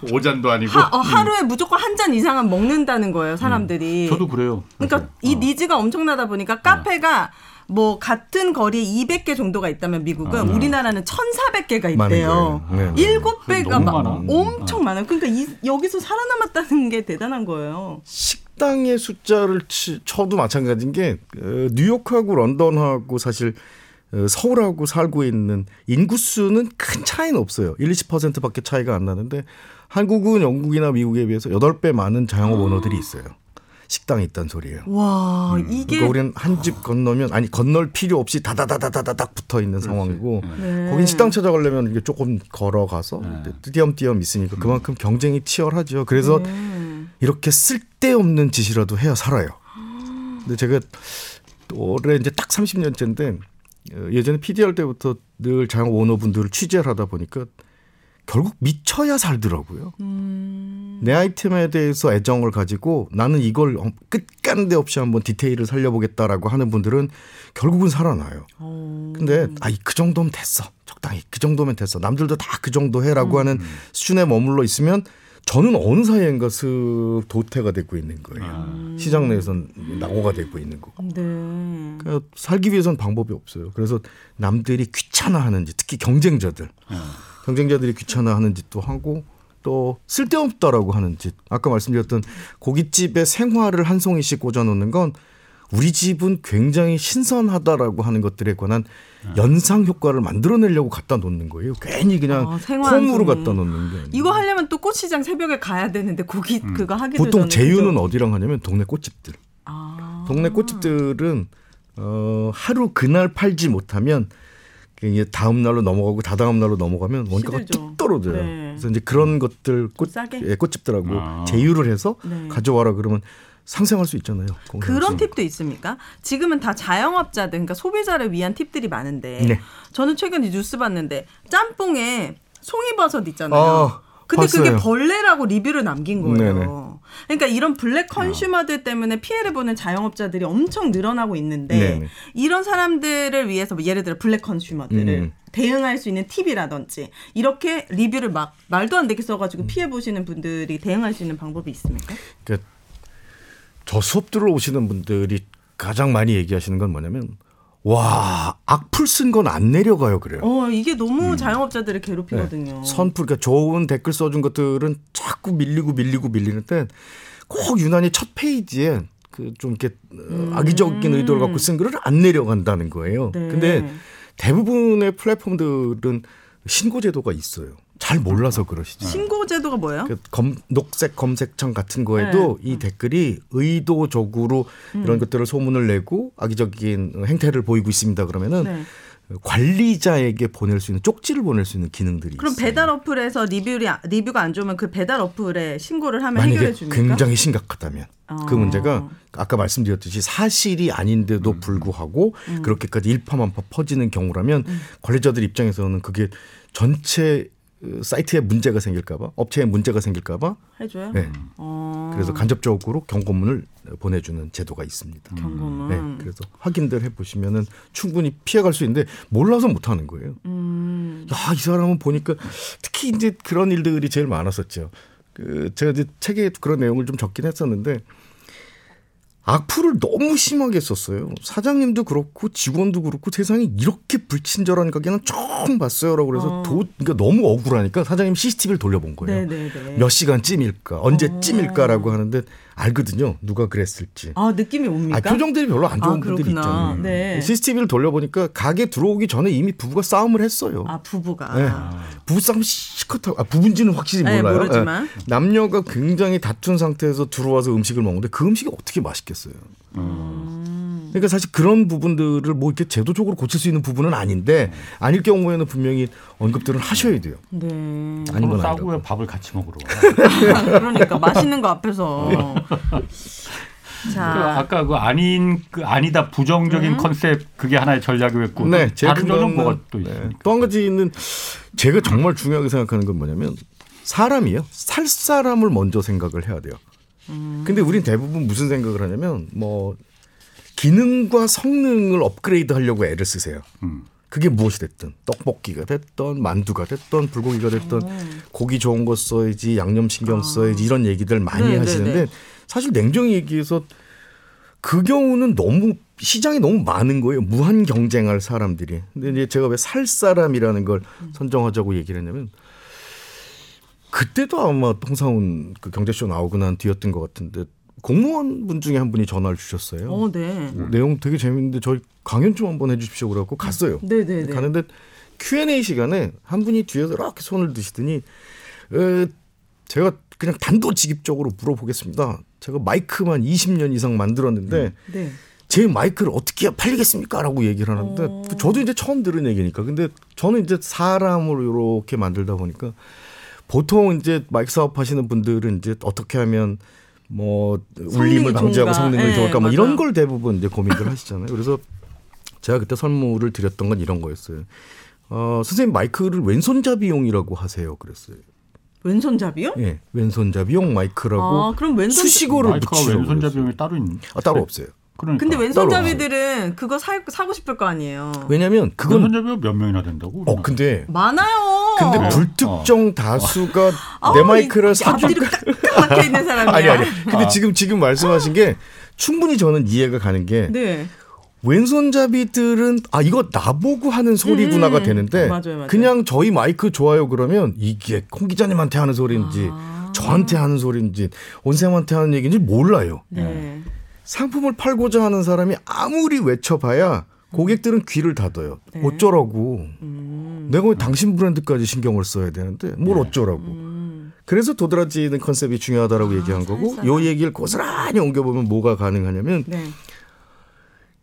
5잔도 아니고. 하, 어, 하루에 무조건 한 잔 이상은 먹는다는 거예요, 사람들이. 저도 그래요. 그러니까. 이 어. 니즈가 엄청나다 보니까 카페가 뭐 같은 거리에 200개 정도가 있다면 미국은 아. 우리나라는 1,400개가 많은 있대요. 네, 네. 일곱 배가 너무 막 많아. 엄청 많아요. 그러니까 이, 여기서 살아남았다는 게 대단한 거예요. 식당의 숫자를 치, 쳐도 마찬가지인 게 어, 뉴욕하고 런던하고 사실 어, 서울하고 살고 있는 인구수는 큰 차이는 없어요. 1, 20%밖에 차이가 안 나는데 한국은 영국이나 미국에 비해서 8배 많은 자영업 오너들이 있어요. 식당이 있단 소리예요. 와 이게 그러니까 우리는 한 집 건너면 아니 건널 필요 없이 다다다다다닥 붙어 있는 상황이고 네. 거긴 식당 찾아가려면 이게 조금 걸어가서 네. 띄엄띄엄 있으니까 그만큼 경쟁이 치열하죠. 그래서 네. 이렇게 쓸데없는 짓이라도 해야 살아요. 근데 제가 올해 이제 딱 30년째인데 어, 예전에 PD할 때부터 늘 자영업 오너분들을 취재를 하다 보니까 결국 미쳐야 살더라고요. 음. 내 아이템에 대해서 애정을 가지고 나는 이걸 끝간데 없이 한번 디테일을 살려보겠다라고 하는 분들은 결국은 살아나요. 어. 근데 아이 그 정도면 됐어. 적당히 그 정도면 됐어. 남들도 다 그 정도 해라고 하는 수준에 머물러 있으면 저는 어느 사이인가 슥 도태가 되고 있는 거예요. 시장 내에선 낙오가 되고 있는 거고. 네. 그러니까 살기 위해서는 방법이 없어요. 그래서 남들이 귀찮아하는 짓, 특히 경쟁자들, 경쟁자들이 귀찮아하는 짓도 하고 또 쓸데없다라고 하는 짓. 아까 말씀드렸던 고깃집의 생활을 한 송이씩 꽂아놓는 건 우리 집은 굉장히 신선하다라고 하는 것들에 관한 연상 효과를 만들어내려고 갖다 놓는 거예요. 괜히 그냥 아, 생활 한 홈으로. 갖다 놓는 게. 이거 하려면 또 꽃시장 새벽에 가야 되는데 고기 그거 하기도 보통 제휴는 그죠? 어디랑 하냐면 동네 꽃집들. 아. 동네 꽃집들은 어, 하루 그날 팔지 못하면 그 이게 다음 날로 넘어가고 다다음 날로 넘어가면 원가가 시들죠. 뚝 떨어져요. 네. 그래서 이제 그런 것들 꽃? 예, 꽃집들하고 아. 제휴를 해서 네. 가져와라 그러면 상생할 수 있잖아요. 그런. 팁도 있습니까? 지금은 다 자영업자들, 그러니까 소비자를 위한 팁들이 많은데 네. 저는 최근에 뉴스 봤는데 짬뽕에 송이버섯 있잖아요. 아, 근데 그게 봤어요. 벌레라고 리뷰를 남긴 거예요. 네네. 그러니까 이런 블랙 컨슈머들 때문에 피해를 보는 자영업자들이 엄청 늘어나고 있는데 네네. 이런 사람들을 위해서 뭐 예를 들어 블랙 컨슈머들을 음. 대응할 수 있는 팁이라든지 이렇게 리뷰를 막 말도 안 되게 써가지고 피해 보시는 분들이 대응할 수 있는 방법이 있습니까? 그러니까 저 수업 들어 오시는 분들이 가장 많이 얘기하시는 건 뭐냐면 와 악플 쓴 건 안 내려가요 그래요. 어 이게 너무 자영업자들을 괴롭히거든요. 네. 선풀 그러니까 좋은 댓글 써준 것들은 자꾸 밀리고 밀리고 밀리는데 꼭 유난히 첫 페이지에 그 좀 이렇게 어, 악의적인 의도를 갖고 쓴 글을 안 내려간다는 거예요. 네. 근데 대부분의 플랫폼들은 신고 제도가 있어요. 잘 몰라서 그러시죠. 신고 제도가 뭐예요? 그 검, 녹색 검색창 같은 거에도 네. 이 댓글이 의도적으로 음. 이런 것들을 소문을 내고 악의적인 행태를 보이고 있습니다. 그러면은 네. 관리자에게 보낼 수 있는 쪽지를 보낼 수 있는 기능들이 그럼 있어요. 배달 어플에서 리뷰리 리뷰가 안 좋으면 그 배달 어플에 신고를 하면 해결해 줍니까? 굉장히 심각하다면 그 어. 문제가 아까 말씀드렸듯이 사실이 아닌데도 불구하고 음. 그렇게까지 일파만파 퍼지는 경우라면 관리자들 입장에서는 그게 전체 어, 사이트에 문제가 생길까봐 업체에 문제가 생길까봐 해줘요. 네. 어. 그래서 간접적으로 경고문을 보내주는 제도가 있습니다. 경고문. 네, 그래서 확인들 해보시면은 충분히 피해갈 수 있는데 몰라서 못하는 거예요. 음. 야, 이 사람은 보니까 특히 이제 그런 일들이 제일 많았었죠. 그 제가 이제 책에 그런 내용을 좀 적긴 했었는데 악플을 너무 심하게 썼어요. 사장님도 그렇고 직원도 그렇고 세상에 이렇게 불친절한 가게는 처음 봤어요라고 그래서 어. 도, 그러니까 너무 억울하니까 사장님 CCTV를 돌려본 거예요. 네네네. 몇 시간 찜일까, 언제 어. 찜일까라고 하는데 알거든요. 누가 그랬을지. 아 느낌이 옵니까? 아, 표정들이 별로 안 좋은 아, 그렇구나. 있잖아요. 네. CCTV를 돌려보니까 가게 들어오기 전에 이미 부부가 싸움을 했어요. 아 부부가. 네. 부부 싸움 시커하고 아, 부부인지는 확실히 네, 몰라요. 모르지만. 예. 남녀가 굉장히 다툰 상태에서 들어와서 음식을 먹는데 그 음식이 어떻게 맛있겠어요. 그러니까 사실 그런 부분들을 뭐 이렇게 제도적으로 고칠 수 있는 부분은 아닌데 아닐 경우에는 분명히 언급들은 하셔야 돼요. 네. 아닌 건 싸고. 왜 밥을 같이 먹으러 와. (laughs) 그러니까 맛있는 거 앞에서. 그 자. 아까 그 아닌 그 아니다 부정적인 컨셉 그게 하나의 전략이었고 네, 또 다른 거는, 뭐가 또 네. 있습니까? 또 한 가지는 제가 정말 중요하게 생각하는 건 뭐냐면 사람이요. 살 사람을 먼저 생각을 해야 돼요. 근데 우린 대부분 무슨 생각을 하냐면 뭐 기능과 성능을 업그레이드 하려고 애를 쓰세요. 음. 그게 무엇이 됐든 떡볶이가 됐던 만두가 됐던 불고기가 됐던 고기 좋은 거 써야지 양념 신경 써야지 이런 얘기들 많이 네, 네, 하시는데 네. 사실 냉정히 얘기해서 그 경우는 너무 시장이 너무 많은 거예요. 무한 경쟁할 사람들이. 근데 이제 제가 왜 살 사람이라는 걸 선정하자고 얘기를 했냐면 그때도 아마 홍사훈 그 경제쇼 나오고 난 뒤였던 것 같은데 공무원 분 중에 한 분이 전화를 주셨어요. 어, 네. 내용 되게 재밌는데 저희 강연 좀 한번 해주십시오 그래갖고 갔어요. 네 네 네. 가는데 Q&A 시간에 한 분이 뒤에서 이렇게 손을 드시더니 에, 제가 그냥 단도직입적으로 물어보겠습니다. 제가 마이크만 20년 이상 만들었는데 네. 제 마이크를 어떻게 해야 팔리겠습니까? 라고 얘기를 하는데 어. 저도 이제 처음 들은 얘기니까 근데 저는 이제 사람으로 이렇게 만들다 보니까 보통 이제 마이크 사업 하시는 분들은 이제 어떻게 하면 뭐 울림을 방지하고. 성능을 네, 좋을까 뭐 맞아요. 이런 걸 대부분 이제 고민들 하시잖아요. 그래서 제가 그때 선물을 드렸던 건 이런 거였어요. 어, 선생님 마이크를 왼손잡이용이라고 하세요. 그랬어요. 왼손잡이요? 예, 왼손잡이용 마이크라고 아, 그럼 왼손 수식어를 마이크가 왼손잡이용이 따로 있는. 아, 따로 없어요. 그러니까. 근데 왼손잡이들은 그거 사, 사고 싶을 거 아니에요. 왜냐면 그건 왼손잡이가 몇 명이나 된다고? 어 근데 많아요. 근데 그래요? 불특정 다수가 아우, 내 마이크를 앞뒤로 깍깍 막혀 있는 사람이야. 아니 아니. 근데 아. 지금 지금 말씀하신 게 충분히 저는 이해가 가는 게 네. 왼손잡이들은 아 이거 나보고 하는 소리구나가 음, 되는데 맞아요, 맞아요. 그냥 저희 마이크 좋아요 그러면 이게 홍 기자님한테 하는 소리인지 아. 저한테 하는 소리인지 온쌤한테 하는 얘기인지 몰라요. 네. 상품을 팔고자 하는 사람이 아무리 외쳐봐야 고객들은 귀를 닫아요. 네. 어쩌라고. 음. 내가 왜 당신 브랜드까지 신경을 써야 되는데 뭘 네. 어쩌라고. 음. 그래서 도드라지는 컨셉이 중요하다라고 아, 얘기한 거고 살살. 요 얘기를 고스란히 옮겨보면 뭐가 가능하냐면 네.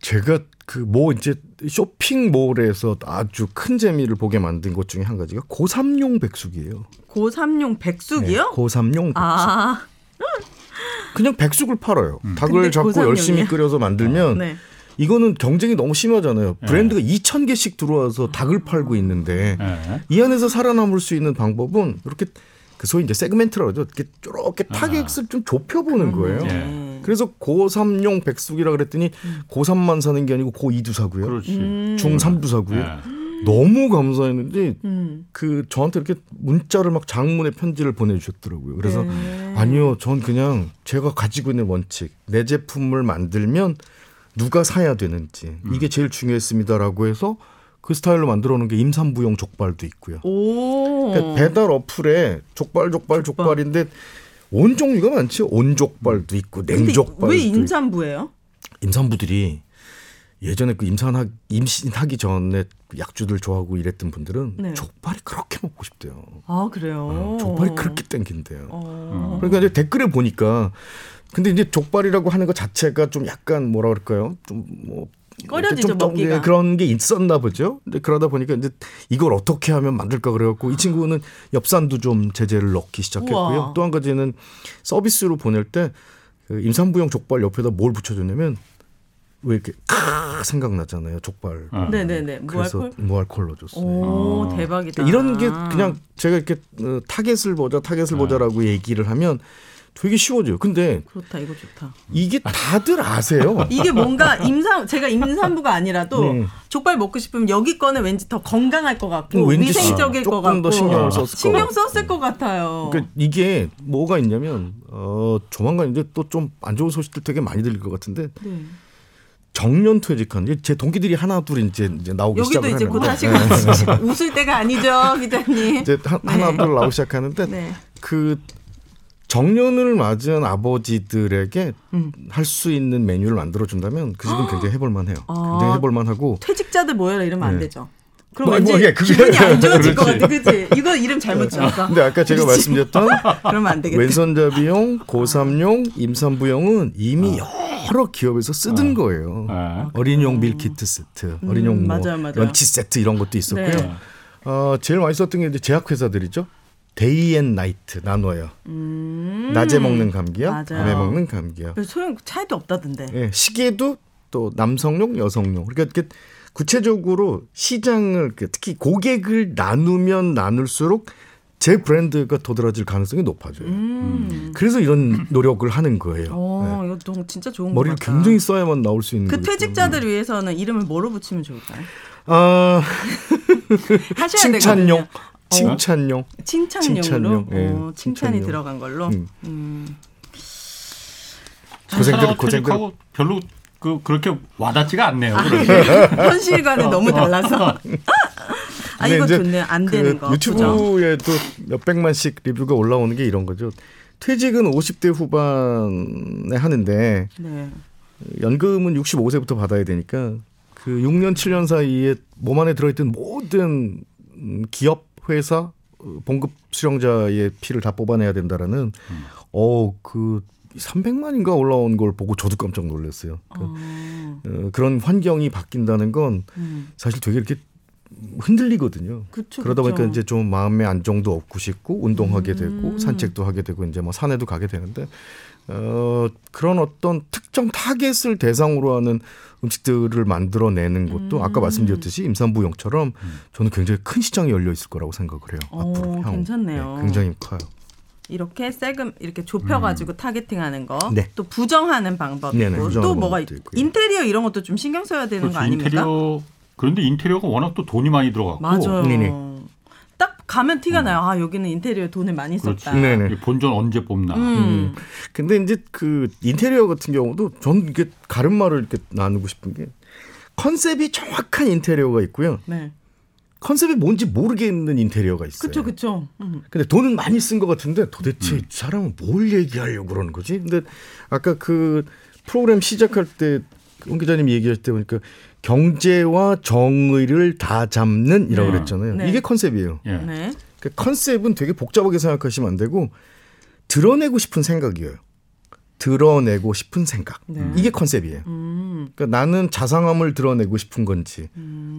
제가 그 뭐 이제 쇼핑몰에서 아주 큰 재미를 보게 만든 것 중에 한 가지가 고삼용 백숙이에요. 고3용 백숙이요? 네, 고삼용 백숙. 아. 그냥 백숙을 팔아요. 음. 닭을 잡고 고삼용이야? 열심히 끓여서 만들면 네. 이거는 경쟁이 너무 심하잖아요. 네. 브랜드가 2천 개씩 들어와서 닭을 팔고 있는데 예. 이 안에서 살아남을 수 있는 방법은 이렇게 그 소위 이제 segment라고 하죠. 이렇게 이렇게 아. 타겟을 좀 좁혀보는 거예요. 네. 그래서 고3용 백숙이라 그랬더니 고3만 사는 게 아니고 고2도 사고요. 그렇지. 음. 중3도 사고요. 예. 너무 감사했는데 음. 그 저한테 이렇게 문자를 막 장문의 편지를 보내주셨더라고요. 그래서 네. 아니요, 전 그냥 제가 가지고 있는 원칙 내 제품을 만들면 누가 사야 되는지 이게 제일 중요했습니다라고 해서 그 스타일로 만들어 놓은 게 임산부용 족발도 있고요. 오. 그러니까 배달 어플에 족발 족발 족발인데 온 종류가 많죠. 온 족발도 있고 근데 냉족발도 왜 있고. 임산부예요? 임산부들이 예전에 그 임산하 임신하기 전에 그 약주들 좋아하고 이랬던 분들은 네. 족발이 그렇게 먹고 싶대요. 아 그래요. 어, 족발이 그렇게 땡긴대요. 어. 그러니까 이제 댓글에 보니까 근데 이제 족발이라고 하는 것 자체가 좀 약간 뭐라 그럴까요? 좀뭐 꺼려지죠, 먹기가. 그런 게 있었나 보죠. 근데 그러다 보니까 이제 이걸 어떻게 하면 만들까 그래갖고 이 친구는 엽산도 좀 제재를 넣기 시작했고요. 또 한 가지는 서비스로 보낼 때 그 임산부용 족발 옆에다 뭘 붙여줬냐면 왜 이렇게 카 생각나잖아요. 족발. 어. 네네네. 그래서 무알콜. 무알콜 넣어줬어요. 오 아. 대박이다. 그러니까 이런 게 그냥 제가 이렇게 어, 타겟을 보자 타겟을 네. 보자라고 얘기를 하면 되게 쉬워져요. 근데 그렇다 이거 좋다. 이게 다들 아세요. (laughs) 이게 뭔가 임산 제가 임산부가 아니라도 네. 족발 먹고 싶으면 여기 거는 왠지 더 건강할 것 같고 왠지 위생적일 것 조금 더 같고 신경을 썼을 신경 것 썼을 것 같아요. 그러니까 이게 뭐가 있냐면 어 조만간 이제 또 좀 안 좋은 소식들 되게 많이 들릴 것 같은데 네. 정년 퇴직한 제 동기들이 하나 둘 이제 이제 나오기 여기도 시작을 이제 곧 하시고 (laughs) 웃을 때가 아니죠, 기자님. 이제 하- 하나 둘 나오기 시작하는데 네. 그 정년을 맞은 아버지들에게 음. 할수 있는 메뉴를 만들어 준다면 그 집은 굉장히 해볼 만해요. 아. 굉장히 해볼 만하고 퇴직자들 모여라 이러면 안 네. 되죠. 그럼 뭐, 왠지 뭐, 예, 그게- 기분이 안 좋아질 것 그렇지. 같아, 그지? 이거 이름 잘못 지었어. 근데 아까 제가 말씀드렸던 (laughs) 그러면 안 되겠다. 왼손잡이용, 고3용, 임산부용은 이미 여러 기업에서 쓰던 거예요. 네. 어린이용 밀키트 세트, 어린이용 뭐 맞아요, 맞아요. 런치 세트 이런 것도 있었고요. 네. 어, 제일 많이 썼던 게 이제 제약회사들이죠. day and night 나눠요. 낮에 먹는 감기약, 음. 맞아요. 밤에 먹는 감기약. 별 소용 차이도 없다던데. 예, 시계도 또 남성용, 여성용. 그러니까 이렇게 구체적으로 시장을 특히 고객을 나누면 나눌수록 제 브랜드가 도드라질 가능성이 높아져요. 음. 그래서 이런 (clears throat) 노력을 하는 거예요. 어, 이거 너무 진짜 좋은 거 머리를 같다. 굉장히 써야만 나올 수 있는 그. 퇴직자들 위해서는 이름을 뭐로 붙이면 좋을까요? 아, (laughs) (laughs) 칭찬용. 칭찬용. 칭찬용으로 칭찬용, 예, 어, 칭찬이 칭찬용. 들어간 걸로. 음. 음. 고생들 사람하고 고생들. 별로 그 그렇게 와닿지가 않네요. 아, 현실과는 너무 달라서. 아 근데 이거 좋네요. 안 그 되는 거. 유튜브에도 몇 백만씩 리뷰가 올라오는 게 이런 거죠. 퇴직은 50대 후반에 하는데 네. 연금은 65세부터 받아야 되니까 그 6년 7년 사이에 몸 안에 들어있던 모든 음, 기업 회사 어, 봉급 수령자의 피를 다 뽑아내야 된다라는 어그 300만인가 올라온 걸 보고 저도 깜짝 놀랐어요. 그, 어, 어, 그런 환경이 바뀐다는 건 음. 사실 되게 이렇게 흔들리거든요. 그쵸, 그러다 보니까 그쵸. 이제 좀 마음의 안정도 얻고 싶고 운동하게 되고 음. 산책도 하게 되고 이제 뭐 산에도 가게 되는데 어 그런 어떤 특정 타겟을 대상으로 하는 음식들을 만들어내는 것도 음. 아까 말씀드렸듯이 임산부용처럼 저는 굉장히 큰 시장이 열려 있을 거라고 생각을 해요. 오, 앞으로 향후. 괜찮네요. 네, 굉장히 커요. 이렇게 세금 이렇게 좁혀가지고 타겟팅하는 거, 음. 네. 또 부정하는 방법 네네, 있고, 부정하는 또 뭐가 방법도 있- 있고요. 인테리어 이런 것도 좀 신경 써야 되는 거 그렇지, 아닙니까? 인테리어 그런데 인테리어가 워낙 또 돈이 많이 들어갔고 맞아요. 네네. 딱 가면 티가 나요. 아 여기는 인테리어 돈을 많이 그렇지. 썼다. 네네. 이 본전 언제 뽑나. 음. 근데 이제 그 인테리어 같은 경우도 전 이게 가름말을 이렇게 나누고 싶은 게 컨셉이 정확한 인테리어가 있고요. 네. 컨셉이 뭔지 모르겠는 인테리어가 있어요. 그쵸 그쵸. 음. 근데 돈은 많이 쓴 것 같은데 도대체 이 사람은 뭘 얘기하려고 그러는 거지? 근데 아까 그 프로그램 시작할 때 홍 기자님이 얘기할 때 보니까 경제와 정의를 다 잡는 이라고 네. 그랬잖아요. 네. 이게 컨셉이에요. 예. 네. 그 컨셉은 되게 복잡하게 생각하시면 안 되고 드러내고 싶은 생각이에요. 드러내고 싶은 생각. 네. 이게 컨셉이에요. 음. 그러니까 나는 자상함을 드러내고 싶은 건지,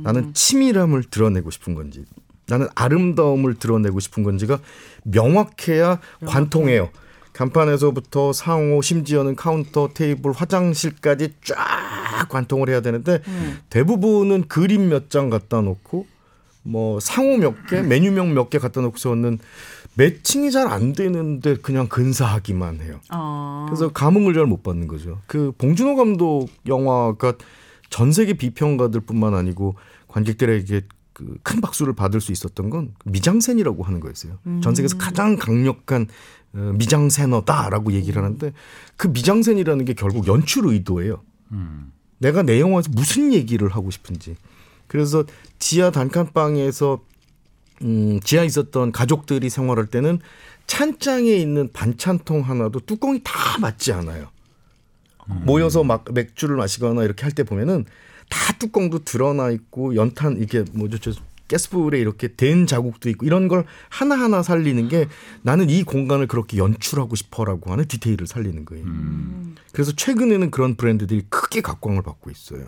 나는 치밀함을 드러내고 싶은 건지, 나는 아름다움을 드러내고 싶은 건지가 명확해야 관통해요. 간판에서부터 상호, 심지어는 카운터, 테이블, 화장실까지 쫙 관통을 해야 되는데 음. 대부분은 그림 몇 장 갖다 놓고 뭐 상호 몇 개, 메뉴명 몇 개 갖다 놓고 서는 매칭이 잘 안 되는데 그냥 근사하기만 해요. 어. 그래서 감흥을 잘 못 받는 거죠. 그 봉준호 감독 영화가 전 세계 비평가들뿐만 아니고 관객들에게 그 큰 박수를 받을 수 있었던 건 미장센이라고 하는 거였어요. 전 세계에서 가장 강력한 어, 미장센어다라고 얘기를 하는데 그 미장센이라는 게 결국 연출 의도예요. 음. 내가 내 영화에서 무슨 얘기를 하고 싶은지. 그래서 지하 단칸방에서 음, 지하에 있었던 가족들이 생활할 때는 찬장에 있는 반찬통 하나도 뚜껑이 다 맞지 않아요. 모여서 막 맥주를 마시거나 이렇게 할 때 보면은 다 뚜껑도 드러나 있고 연탄 이게 뭐죠 저 가스불에 이렇게 된 자국도 있고 이런 걸 하나하나 살리는 게 나는 이 공간을 그렇게 연출하고 싶어라고 하는 디테일을 살리는 거예요. 그래서 최근에는 그런 브랜드들이 크게 각광을 받고 있어요.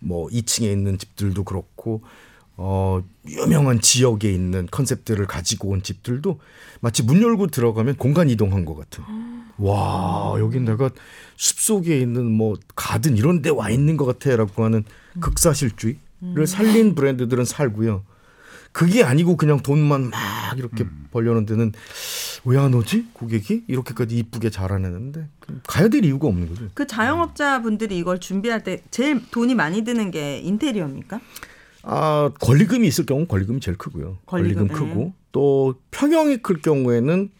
뭐 2층에 있는 집들도 그렇고 어 유명한 지역에 있는 컨셉들을 가지고 온 집들도 마치 문 열고 들어가면 공간 이동한 것 같은. 와 여긴 내가 숲속에 있는 뭐 가든 이런 데 와 있는 것 같아 라고 하는 극사실주의를 살린 브랜드들은 살고요. 그게 아니고 그냥 돈만 막 이렇게 벌려는 데는 왜 안 오지 고객이 이렇게까지 이쁘게 잘하는데 가야 될 이유가 없는 거죠. 그 자영업자 분들이 이걸 준비할 때 제일 돈이 많이 드는 게 인테리어입니까? 아 권리금이 있을 경우 는 권리금이 제일 크고요. 권리금, 권리금, 네. 크고 또 평형이 클 경우에는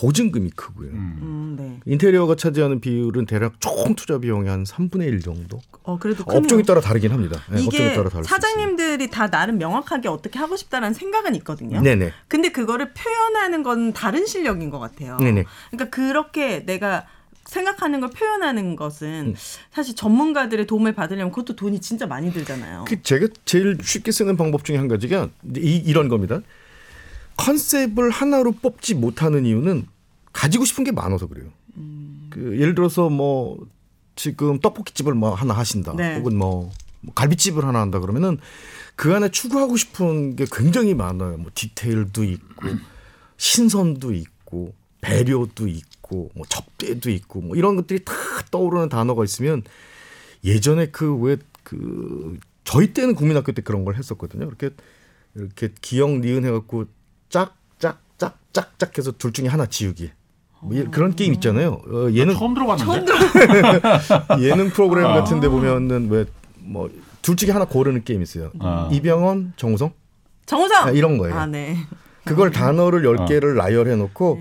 보증금이 크고요. 음, 네. 인테리어가 차지하는 비율은 대략 총 투자 비용의 한 3분의 1 정도. 어 그래도. 업종에 따라 다르긴 합니다. 네, 업종에 이게 사장님들이 다 나름 명확하게 어떻게 하고 싶다라는 생각은 있거든요. 네네. 근데 그거를 표현하는 건 다른 실력인 것 같아요. 네네. 그러니까 그렇게 내가 생각하는 걸 표현하는 음. 것은 사실 전문가들의 도움을 받으려면 그것도 돈이 진짜 많이 들잖아요. 그 제가 제일 쉽게 쓰는 방법 중에 한 가지가 이, 이런 겁니다. 컨셉을 하나로 뽑지 못하는 이유는 가지고 싶은 게 많아서 그래요. 그 예를 들어서 뭐 지금 떡볶이집을 뭐 하나 하신다, 네. 혹은 뭐, 뭐 갈비집을 하나 한다 그러면은 그 안에 추구하고 싶은 게 굉장히 많아요. 뭐 디테일도 있고 신선도 있고 배려도 있고 뭐 접대도 있고 뭐 이런 것들이 다 떠오르는 단어가 있으면 예전에 그 왜그 저희 때는 국민학교 때 그런 걸 했었거든요. 이렇게 이렇게 기억 니은 해갖고 짝짝짝짝짝 해서 둘 중에 하나 지우기. 뭐 이- 그런 게임 있잖아요. 어, 예능 처음 들어봤는데. (laughs) 예능 프로그램 같은데 보면은 왜 뭐 둘 중에 하나 고르는 게임 있어요. 아. 이병헌, 정우성 정우성 아, 이런 거예요. 아 네. 그걸 단어를 어. 열 개를 나열해 놓고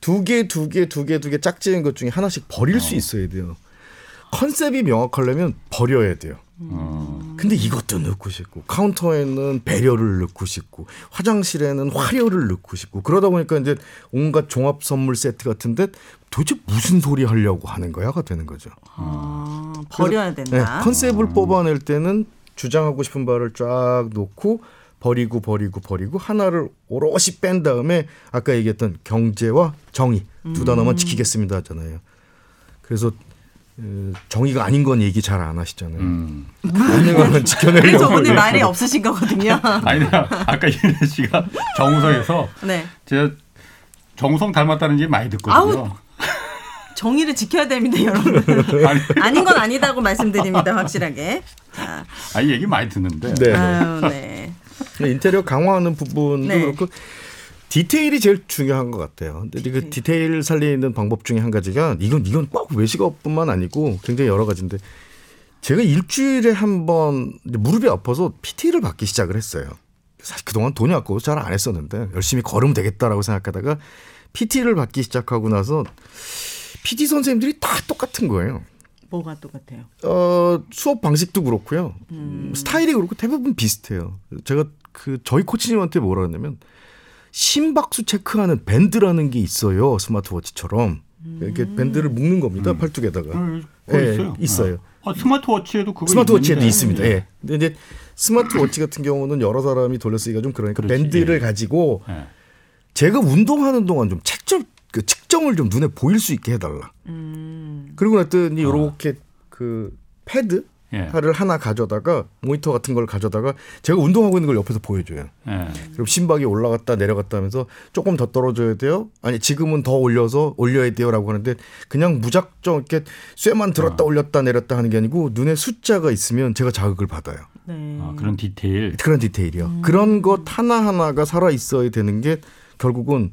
두 개, 두 개, 두 개, 두 개 짝지은 것 중에 하나씩 버릴 수 있어야 돼요. 컨셉이 명확하려면 버려야 돼요. 어. 근데 이것도 넣고 싶고 카운터에는 배려를 넣고 싶고 화장실에는 화려를 넣고 싶고 그러다 보니까 이제 온갖 종합 선물 세트 같은데 도대체 무슨 소리 하려고 하는 거야가 되는 거죠. 아, 버려야 네, 된다. 컨셉을 뽑아낼 때는 주장하고 싶은 바를 쫙 놓고 버리고 버리고 버리고 하나를 오롯이 뺀 다음에 아까 얘기했던 경제와 정의 두 단어만 지키겠습니다 하잖아요. 그래서 어, 정의가 아닌 건 얘기 잘 안 하시잖아요. 음. 아닌 거는 그래서 지켜내려고. 오늘 예. 말이 없으신 거거든요. 아니 아까 이래 씨가 정우성에서 네. 제가 정우성 닮았다는 얘기 많이 듣거든요. 아우. 정의를 지켜야 됩니다, 여러분. 아니, 아닌 건 아니다고 말씀드립니다, 확실하게. 자, 아니 얘기 많이 듣는데. 네. 아유, 네. 인테리어 강화하는 부분도 네. 그렇고 디테일이 제일 중요한 것 같아요. 근데 그 디테일 살리는 방법 중에 한 가지가 이건 이건 꼭 외식업뿐만 아니고 굉장히 여러 가지인데 제가 일주일에 한 번 무릎이 아파서 PT를 받기 시작을 했어요. 사실 그동안 돈이 아까워서 잘 안 했었는데 열심히 걸으면 되겠다라고 생각하다가 PT를 받기 시작하고 나서 PT 선생님들이 다 똑같은 거예요. 뭐가 똑같아요? 어, 수업 방식도 그렇고요. 음, 스타일이 그렇고 대부분 비슷해요. 제가 그 저희 코치님한테 뭐라 했냐면 심박수 체크하는 밴드라는 게 있어요. 스마트워치처럼. 이렇게 밴드를 묶는 겁니다. 팔뚝에다가. 음, 예, 있어요. 있어요. 아, 스마트워치에도 그거 스마트워치에도. 있습니다. 예. 근데 이제 스마트워치 같은 경우는 여러 사람이 돌려쓰기가 좀 그러니까 그렇지, 밴드를 예. 가지고 예. 제가 운동하는 동안 좀 책정 그 측정을 좀 눈에 보일 수 있게 해달라. 음, 그리고 났더니 이렇게 그 패드 예. 를 하나 가져다가 모니터 같은 걸 가져다가 제가 운동하고 있는 걸 옆에서 보여줘요. 예. 그럼 심박이 올라갔다 내려갔다 하면서 조금 더 떨어져야 돼요. 아니 지금은 더 올려서 올려야 돼요라고 하는데 그냥 무작정 이렇게 쇠만 들었다 올렸다 내렸다 하는 게 아니고 눈에 숫자가 있으면 제가 자극을 받아요. 네. 아, 그런 디테일. 그런 디테일이요. 그런 것 하나 하나가 살아 있어야 되는 게 결국은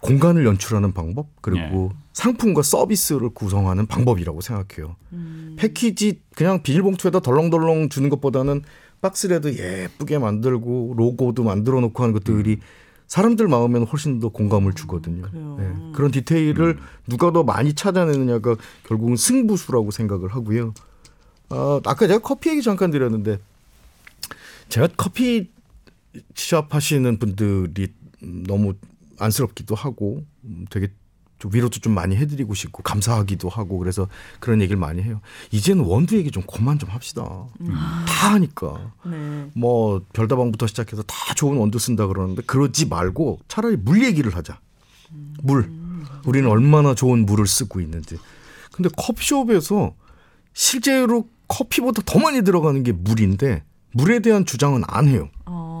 공간을 연출하는 방법 그리고 상품과 서비스를 구성하는 방법이라고 생각해요. 패키지 그냥 비닐봉투에다 덜렁덜렁 주는 것보다는 박스라도 예쁘게 만들고 로고도 만들어 놓고 하는 것들이 사람들 마음에는 훨씬 더 공감을 주거든요. 네. 그런 디테일을 누가 더 많이 찾아내느냐가 결국은 승부수라고 생각을 하고요. 아, 아까 제가 커피 얘기 잠깐 드렸는데 제가 커피숍 하시는 분들이 너무 안쓰럽기도 하고 음, 되게 좀 위로도 좀 많이 해드리고 싶고 감사하기도 하고 그래서 그런 얘기를 많이 해요. 이제는 원두 얘기 좀 그만 좀 합시다. 다 하니까 네. 뭐 별다방부터 시작해서 다 좋은 원두 쓴다 그러는데 그러지 말고 차라리 물 얘기를 하자. 물. 우리는 얼마나 좋은 물을 쓰고 있는지. 근데 커피숍에서 실제로 커피보다 더 많이 들어가는 게 물인데 물에 대한 주장은 안 해요.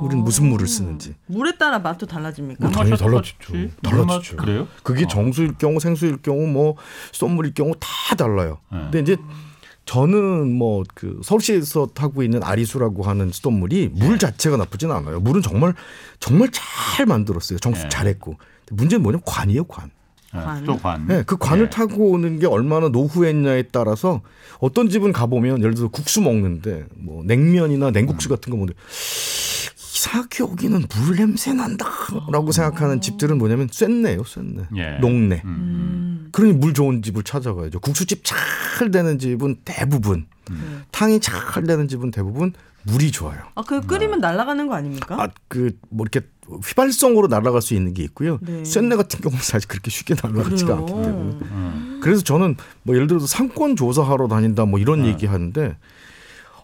어. 우리는 무슨 물을 쓰는지. 물에 따라 맛도 달라집니까? 뭐 당연히 달라지죠. 달라지죠. 물맛 그래요? 그게 어. 정수일 경우, 생수일 경우, 뭐 쏜물일 경우 다 달라요. 네. 근데 이제 저는 뭐 그 서울시에서 타고 있는 아리수라고 하는 수돗물이 물 자체가 나쁘진 않아요. 물은 정말 정말 잘 만들었어요. 정수 네. 잘했고. 문제는 뭐냐면 관이에요, 관. 예, 관. 수도관. 네, 그 관을 예. 타고 오는 게 얼마나 노후했냐에 따라서 어떤 집은 가보면 예를 들어서 국수 먹는데 뭐 냉면이나 냉국수 같은 거 먹는데 이상하게 여기는 물 냄새 난다라고 생각하는 집들은 뭐냐면 쇳내요, 쇳내. 예. 녹내. 음. 그러니 물 좋은 집을 찾아가야죠. 국수집 잘 되는 집은 대부분, 음. 탕이 잘 되는 집은 대부분 물이 좋아요. 아, 그 끓이면 날아가는 거 아닙니까? 아, 그, 뭐 이렇게 휘발성으로 날아갈 수 있는 게 있고요. 네. 쇳내 같은 경우는 사실 그렇게 쉽게 날아가지가 않기 때문에. 음. 그래서 저는 뭐 예를 들어서 상권 조사하러 다닌다 뭐 이런 얘기 하는데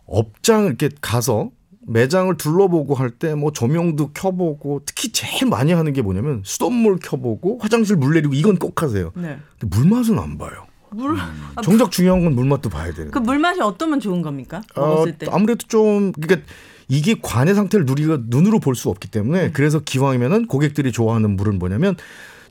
업장 이렇게 가서 매장을 둘러보고 할 때 뭐 조명도 켜보고 특히 제일 많이 하는 게 뭐냐면 수돗물 켜보고 화장실 물 내리고 이건 꼭 하세요. 네. 근데 물 맛은 안 봐요. 물, 아, 정작 중요한 건 물 맛도 봐야 되는. 그 물 맛이 어떠면 좋은 겁니까? 어, 먹었을 때. 아무래도 좀 그러니까 이게 관의 상태를 우리가 눈으로 볼 수 없기 때문에 네. 그래서 기왕이면은 고객들이 좋아하는 물은 뭐냐면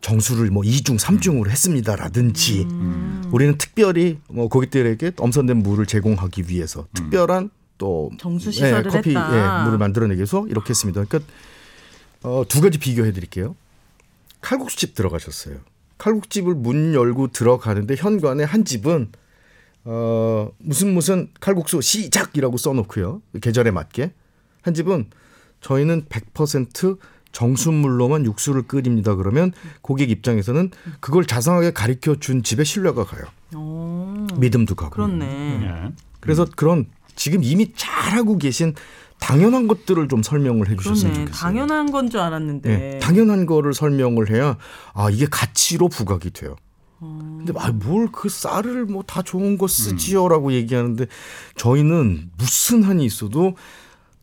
정수를 뭐 2중, 3중으로 했습니다라든지 음. 우리는 특별히 뭐 고객들에게 엄선된 물을 제공하기 위해서 특별한 또 정수 시설을 예, 커피 했다. 예, 물을 만들어내기 위해서 이렇게 했습니다. 그러니까 어, 두 가지 비교해 드릴게요. 칼국수집 들어가셨어요. 칼국집을 문 열고 들어가는데 현관에 한 집은 어, 무슨 무슨 칼국수 시작이라고 써놓고요. 계절에 맞게 한 집은 저희는 100% 정수물로만 육수를 끓입니다. 그러면 고객 입장에서는 그걸 자상하게 가르쳐 준 집에 신뢰가 가요. 오, 믿음도 가고. 그렇네. 예. 그래서 그런 지금 이미 잘하고 계신 당연한 것들을 좀 설명을 해주셨으면. 좋겠어요. 당연한 건 줄 알았는데. 네, 당연한 거를 설명을 해야 아 이게 가치로 부각이 돼요. 어. 근데 아, 뭘그 쌀을 뭐 다 좋은 거 쓰지요라고 얘기하는데 저희는 무슨 한이 있어도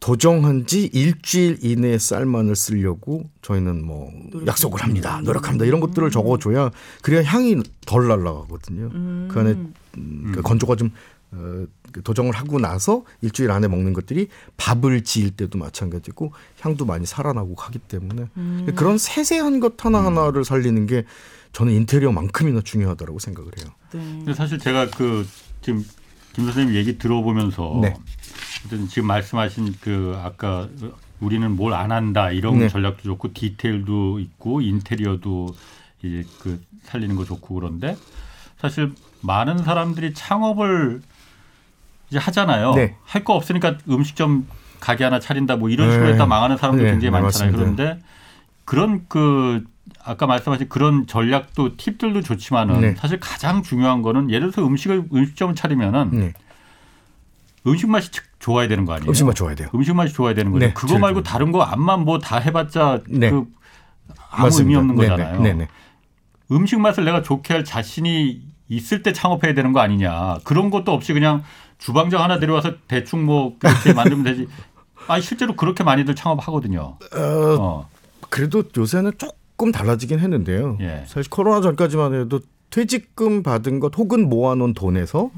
도정한 지 일주일 이내에 쌀만을 쓰려고 저희는 뭐 약속을 합니다. 노력합니다. 이런 것들을 적어줘야 그래야 향이 덜 날라가거든요. 그 안에 음, 그 건조가 좀 도정을 하고 나서 일주일 안에 먹는 것들이 밥을 지을 때도 마찬가지고 향도 많이 살아나고 하기 때문에 그런 세세한 것 하나 하나를 살리는 게 저는 인테리어만큼이나 중요하다고 생각을 해요. 네. 근데 사실 제가 그 지금 김 선생님 얘기 들어보면서 네. 어쨌든 지금 말씀하신 그 아까 우리는 뭘 안 한다 이런 네. 전략도 좋고 디테일도 있고 인테리어도 이제 그 살리는 거 좋고 그런데 사실 많은 사람들이 창업을 이제 하잖아요. 네. 할거 없으니까 음식점 가게 하나 차린다 뭐 이런 식으로 네. 했다 망하는 사람들 네, 굉장히 네, 많잖아요. 그런데 그런 그 아까 말씀하신 그런 전략도 팁들도 좋지만은 네. 사실 가장 중요한 거는 예를 들어서 음식을 음식점을 차리면은 네. 음식 맛이 즉- 좋아야 되는 거 아니에요? 음식 맛 좋아야 돼요. 음식 맛이 좋아야 되는 거죠. 네, 그거 말고. 다른 거 암만 뭐 다 해봤자 네. 그 아무 의미 맞습니다. 없는 네네, 거잖아요. 네네. 음식 맛을 내가 좋게 할 자신이 있을 때 창업해야 되는 거 아니냐. 그런 것도 없이 그냥 주방장 하나 데려와서 대충 뭐 그렇게 (laughs) 만들면 되지. 아 실제로 그렇게 많이들 창업하거든요. 어, 어. 그래도 요새는 조금 달라지긴 했는데요. 예. 사실 코로나 전까지만 해도 퇴직금 받은 것 혹은 모아놓은 돈에서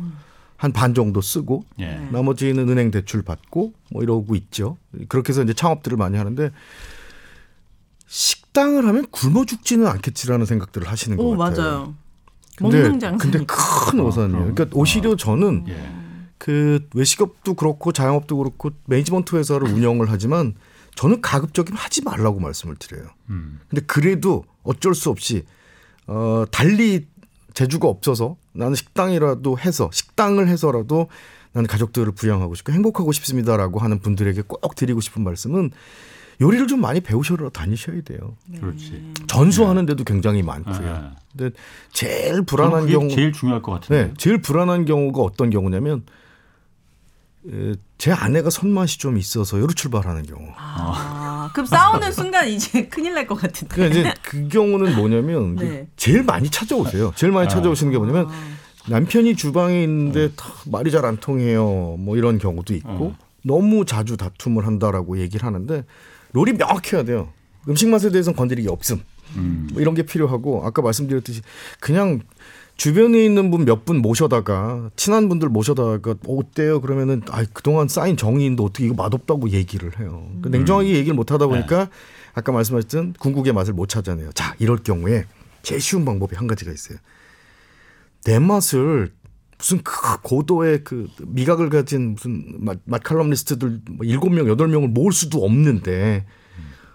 한반 정도 쓰고 예. 나머지는 은행 대출 받고 뭐 이러고 있죠. 그렇게 해서 이제 창업들을 많이 하는데 식당을 하면 굶어 죽지는 않겠지라는 생각들을 하시는 것 오, 같아요. 맞아요. 근데, 먹는 장사. 근데 큰 오산이에요. 그러니까 오히려 저는 예. 그 외식업도 그렇고 자영업도 그렇고 매니지먼트 회사를 운영을 하지만 저는 가급적이면 하지 말라고 말씀을 드려요. 음. 근데 그래도 어쩔 수 없이 어 달리 재주가 없어서 나는 식당이라도 해서 식당을 해서라도 나는 가족들을 부양하고 싶고 행복하고 싶습니다라고 하는 분들에게 꼭 드리고 싶은 말씀은 요리를 좀 많이 배우셔 다니셔야 돼요. 그렇지. 전수하는 데도 굉장히 많고요. 예. 근데 제일 불안한 경우 제일 중요할 것 같은데. 네, 제일 불안한 경우가 어떤 경우냐면 에, 제 아내가 손맛이 좀 있어서 요로 출발하는 경우. 아, 그럼 싸우는 순간 이제 (laughs) 큰일 날 것 같은데. 그러니까 이제 그 경우는 뭐냐면 (laughs) 네. 제일 많이 찾아오세요. 제일 많이 찾아오시는 게 뭐냐면 남편이 주방에 있는데 다 말이 잘 안 통해요. 뭐 이런 경우도 있고 너무 자주 다툼을 한다라고 얘기를 하는데 롤이 명확해야 돼요. 음식 맛에 대해서는 건드리기 없음. 음. 뭐 이런 게 필요하고 아까 말씀드렸듯이 그냥 주변에 있는 분몇분 모셔다가 친한 분들 모셔다가 어, 어때요 그러면은 아 그동안 쌓인 정의인데 어떻게 이거 맛없다고 얘기를 해요. 그 냉정하게 얘기를 못 하다 보니까 아까 말씀하셨던 궁극의 맛을 못 찾아내요. 자 이럴 경우에 제일 쉬운 방법이 한 가지가 있어요. 내 맛을 무슨 그 고도의 그 미각을 가진 무슨 맛, 맛 칼럼니스트들 뭐 일곱 명 여덟 명을 모을 수도 없는데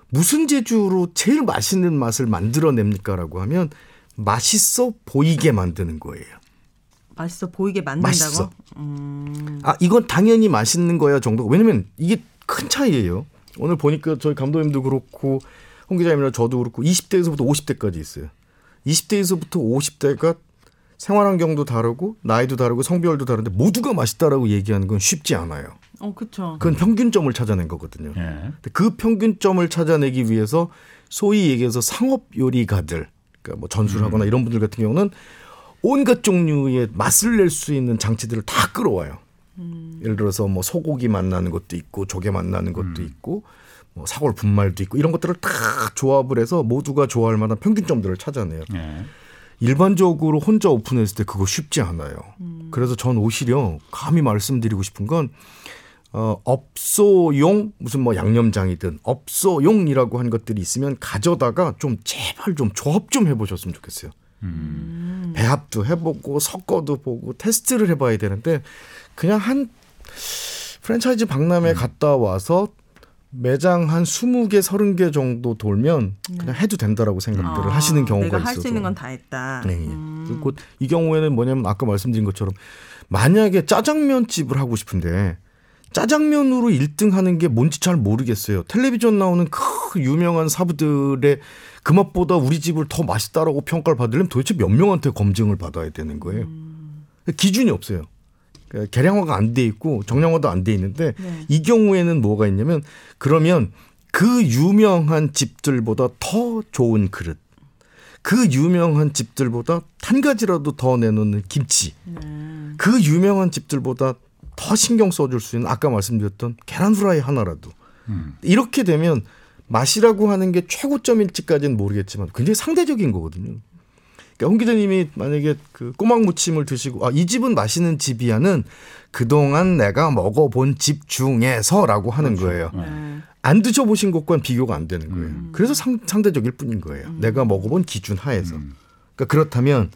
무슨 재주로 제일 맛있는 맛을 만들어냅니까라고 하면 맛있어 보이게 만드는 거예요. 맛있어 보이게 만든다고? 맛있어. 음. 아 이건 당연히 맛있는 거야 정도. 왜냐면 이게 큰 차이예요. 오늘 보니까 저희 감독님도 그렇고 홍 기자님이나 저도 그렇고 20대에서부터 50대까지 있어요. 20대에서부터 50대가 생활 환경도 다르고 나이도 다르고 성별도 다른데 모두가 맛있다라고 얘기하는 건 쉽지 않아요. 어, 그쵸. 그건 평균점을 찾아낸 거거든요. 예. 근데 그 평균점을 찾아내기 위해서 소위 얘기해서 상업 요리가들, 그러니까 뭐 전술하거나 이런 분들 같은 경우는 온갖 종류의 맛을 낼 수 있는 장치들을 다 끌어와요. 예를 들어서 뭐 소고기 맛나는 것도 있고 조개 맛나는 것도 있고 뭐 사골 분말도 있고 이런 것들을 다 조합을 해서 모두가 좋아할 만한 평균점들을 찾아내요. 예. 일반적으로 혼자 오픈했을 때 그거 쉽지 않아요. 그래서 전 오히려 감히 말씀드리고 싶은 건 어, 업소용 무슨 뭐 양념장이든 업소용이라고 한 것들이 있으면 가져다가 좀 제발 좀 조합 좀 해보셨으면 좋겠어요. 배합도 해보고 섞어도 보고 테스트를 해봐야 되는데 그냥 한 프랜차이즈 박람회 갔다 와서 매장 한 20개, 30개 정도 돌면 그냥 해도 된다라고 생각들을 아, 하시는 경우가 내가 있어서. 할수 있는 건 다 했다. 네. 음. 그리고 이 경우에는 뭐냐면 아까 말씀드린 것처럼 만약에 짜장면 집을 하고 싶은데 짜장면으로 1등 하는 게 뭔지 잘 모르겠어요. 텔레비전 나오는 그 유명한 사부들의 그 맛보다 우리 집을 더 맛있다라고 평가를 받으려면 도대체 몇 명한테 검증을 받아야 되는 거예요. 기준이 없어요. 계량화가 안 돼 있고 정량화도 안 돼 있는데 네. 이 경우에는 뭐가 있냐면 그러면 그 유명한 집들보다 더 좋은 그릇 그 유명한 집들보다 한 가지라도 더 내놓는 김치 네. 그 유명한 집들보다 더 신경 써줄 수 있는 아까 말씀드렸던 계란 후라이 하나라도 음. 이렇게 되면 맛이라고 하는 게 최고점일지까지는 모르겠지만 굉장히 상대적인 거거든요. 그러니까 홍 기자님이 만약에 그 꼬막 무침을 드시고 아 이 집은 맛있는 집이야는 그동안 내가 먹어본 집 중에서라고 하는 거예요. 네. 안 드셔보신 것과는 비교가 안 되는 거예요. 음. 그래서 상, 상대적일 뿐인 거예요. 내가 먹어본 기준 하에서. 음. 그러니까 그렇다면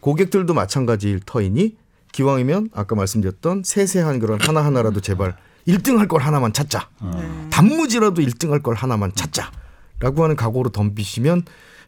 고객들도 마찬가지일 터이니 기왕이면 아까 말씀드렸던 세세한 그런 하나하나라도 제발 1등 할 걸 하나만 찾자. 네. 단무지라도 1등 할 걸 하나만 찾자. 라고 하는 각오로 덤비시면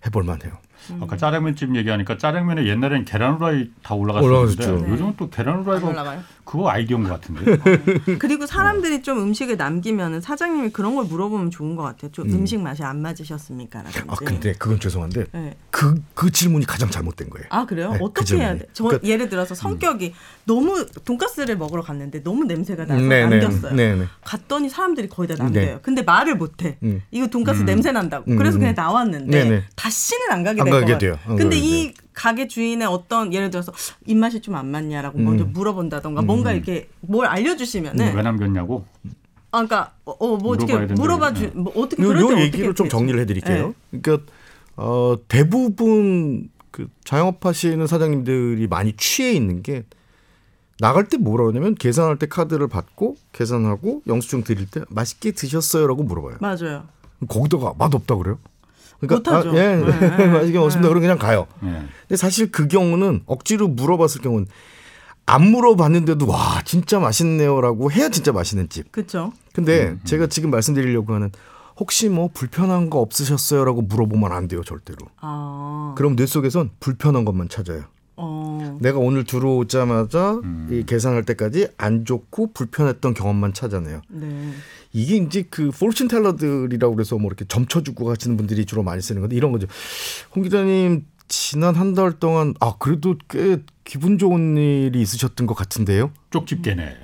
해볼 만 해요. 아까 짜장면집 얘기하니까 짜장면에 옛날엔 계란 후라이 다 올라갔었는데 올라갔었죠. 요즘은 또 계란 안 후라이가? 그거 아이디어인 것 같은데. (laughs) 그리고 사람들이 좀 음식을 남기면은 사장님이 그런 걸 물어보면 좋은 것 같아요. 좀 음. 식 맛이 안 맞으셨습니까? 라든지. 아 근데 그건 죄송한데 네. 그, 그 질문이 가장 잘못된 거예요. 아 그래요? 네, 그 어떻게 해야 질문이. 돼? 저 그러니까- 예를 들어서 성격이 너무 돈가스를 먹으러 갔는데 너무 냄새가 나서 네, 네, 남겼어요. 네, 네. 갔더니 사람들이 거의 다 남겨요. 네. 근데 말을 못해. 음. 이거 돈가스 냄새 난다고. 음, 그래서 음. 그냥 나왔는데 네, 네. 다시는 안 가게 안 될것 가게 같아요. 돼요. 안 근데 이 가게 주인의 어떤 예를 들어서 입맛이 좀 안 맞냐라고 먼저 물어본다던가 뭔가 이렇게 뭘 알려주시면은 왜 남겼냐고. 아 그러니까 어 뭐 어떻게 물어봐. 주 뭐 어떻게 요, 요때 얘기를 어떻게 좀? 정리를 해드릴게요. 그러니까 어, 대부분 그 자영업 하시는 사장님들이 많이 취해 있는 게 나갈 때 뭐라 그러냐면 계산할 때 카드를 받고 계산하고 영수증 드릴 때 맛있게 드셨어요라고 물어봐요. 맞아요. 거기다가 맛 없다 그래요? 못하죠. 아, 예, 네. 맛있게 먹습니다. 그럼 그냥 가요. 예. 근데 사실 그 경우는 억지로 물어봤을 경우는 안 물어봤는데도 와 진짜 맛있네요라고 해야 진짜 맛있는 집. 그렇죠. 근데 제가 지금 말씀드리려고 하는 혹시 뭐 불편한 거 없으셨어요라고 물어보면 안 돼요 절대로. 아. 그럼 뇌 속에선 불편한 것만 찾아요. 어. 내가 오늘 들어오자마자 음. 이 계산할 때까지 안 좋고 불편했던 경험만 찾아내요. 네. 이게 이제 그 fortune teller들이라고 그래서 뭐 이렇게 점쳐주고 가시는 분들이 주로 많이 쓰는 건데 이런 거죠. 홍 기자님 지난 한 달 동안 아 그래도 꽤 기분 좋은 일이 있으셨던 것 같은데요. 쪽집게네.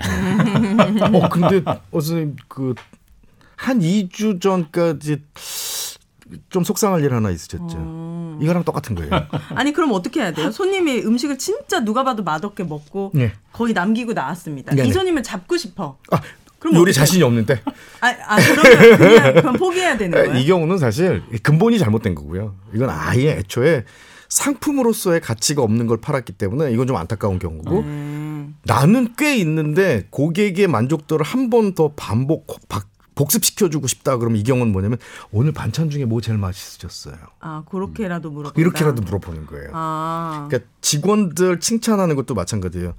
어 근데 어 선생님 그한 2주 전까지 좀 속상할 일 하나 있으셨죠. 어. 이거랑 똑같은 거예요. (laughs) 아니 그럼 어떻게 해야 돼요? 손님이 음식을 진짜 누가 봐도 맛없게 먹고 네. 거의 남기고 나왔습니다. 네네. 이 손님을 잡고 싶어. 아, 그럼 요리? 자신이 없는데 아, 아 그러면 그냥 (laughs) 그럼 포기해야 되는 거예요? 이 경우는 사실 근본이 잘못된 거고요. 이건 아예 애초에 상품으로서의 가치가 없는 걸 팔았기 때문에 이건 좀 안타까운 경우고 음. 나는 꽤 있는데 고객의 만족도를 한 번 더 반복 바- 복습시켜주고 싶다 그러면 이 경우는 뭐냐면 오늘 반찬 중에 뭐 제일 맛있으셨어요? 아 그렇게라도 물어본다. 이렇게라도 물어보는 거예요. 아. 그러니까 직원들 칭찬하는 것도 마찬가지예요.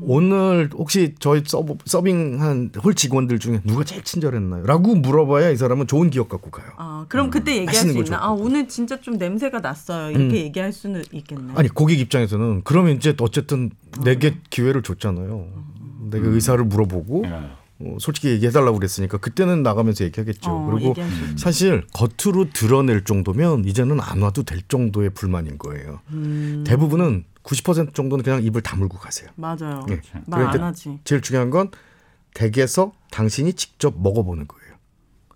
오늘 혹시 저희 서브, 서빙한 홀 직원들 중에 누가 제일 친절했나요? 라고 물어봐야 이 사람은 좋은 기억 갖고 가요. 아, 그럼 그때 얘기할 수거 있나? 좋고. 아, 오늘 진짜 좀 냄새가 났어요. 이렇게 얘기할 수는 있겠네. 아니 고객 입장에서는 그러면 이제 어쨌든 내게 기회를 줬잖아요. 내가 의사를 물어보고 예. 어, 솔직히 얘기해달라고 그랬으니까 그때는 나가면서 얘기하겠죠. 어, 그리고 있죠. 사실 겉으로 드러낼 정도면 이제는 안 와도 될 정도의 불만인 거예요. 음. 대부분은 90% 정도는 그냥 입을 다물고 가세요. 맞아요. 예. 말안 그러니까 하지. 제일 중요한 건 댁에서 당신이 직접 먹어보는 거예요.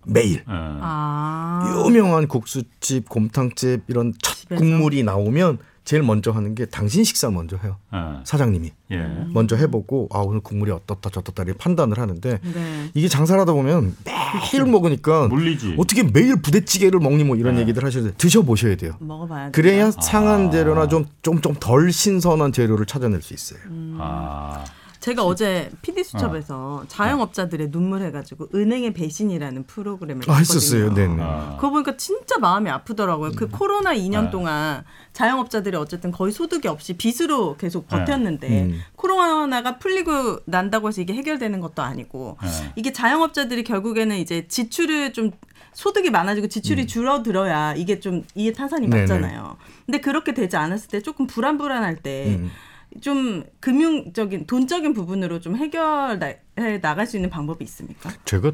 매일. 예. 아. 유명한 국수집, 곰탕집 이런 첫 집에서? 국물이 나오면 제일 먼저 하는 게 당신 식사 먼저 해요. 예. 사장님이 예. 먼저 해보고 아 오늘 국물이 어떻다 저떻다 이렇게 판단을 하는데 네. 이게 장사를 하다 보면 매일 먹으니까 물리지. 어떻게 매일 부대찌개를 먹니 뭐 이런 네. 얘기들 하시는데 드셔보셔야 돼요. 먹어봐야 돼. 그래야 상한 재료나 좀 좀 좀 덜 신선한 재료를 찾아낼 수 있어요. 아. 제가 어제 PD 수첩에서 자영업자들의 눈물 해가지고 은행의 배신이라는 프로그램을 아, 봤거든요. 했었어요. 네네. 아. 그거 보니까 진짜 마음이 아프더라고요. 그 코로나 2년 네. 동안 자영업자들이 어쨌든 거의 소득이 없이 빚으로 계속 네. 버텼는데 음. 코로나가 풀리고 난다고 해서 이게 해결되는 것도 아니고 네. 이게 자영업자들이 결국에는 이제 지출을 좀 소득이 많아지고 지출이 줄어들어야 이게 좀 이해 타산이 음. 네네. 맞잖아요. 근데 그렇게 되지 않았을 때 조금 불안불안할 때 음. 좀 금융적인 돈적인 부분으로 좀 해결해 나갈 수 있는 방법이 있습니까? 제가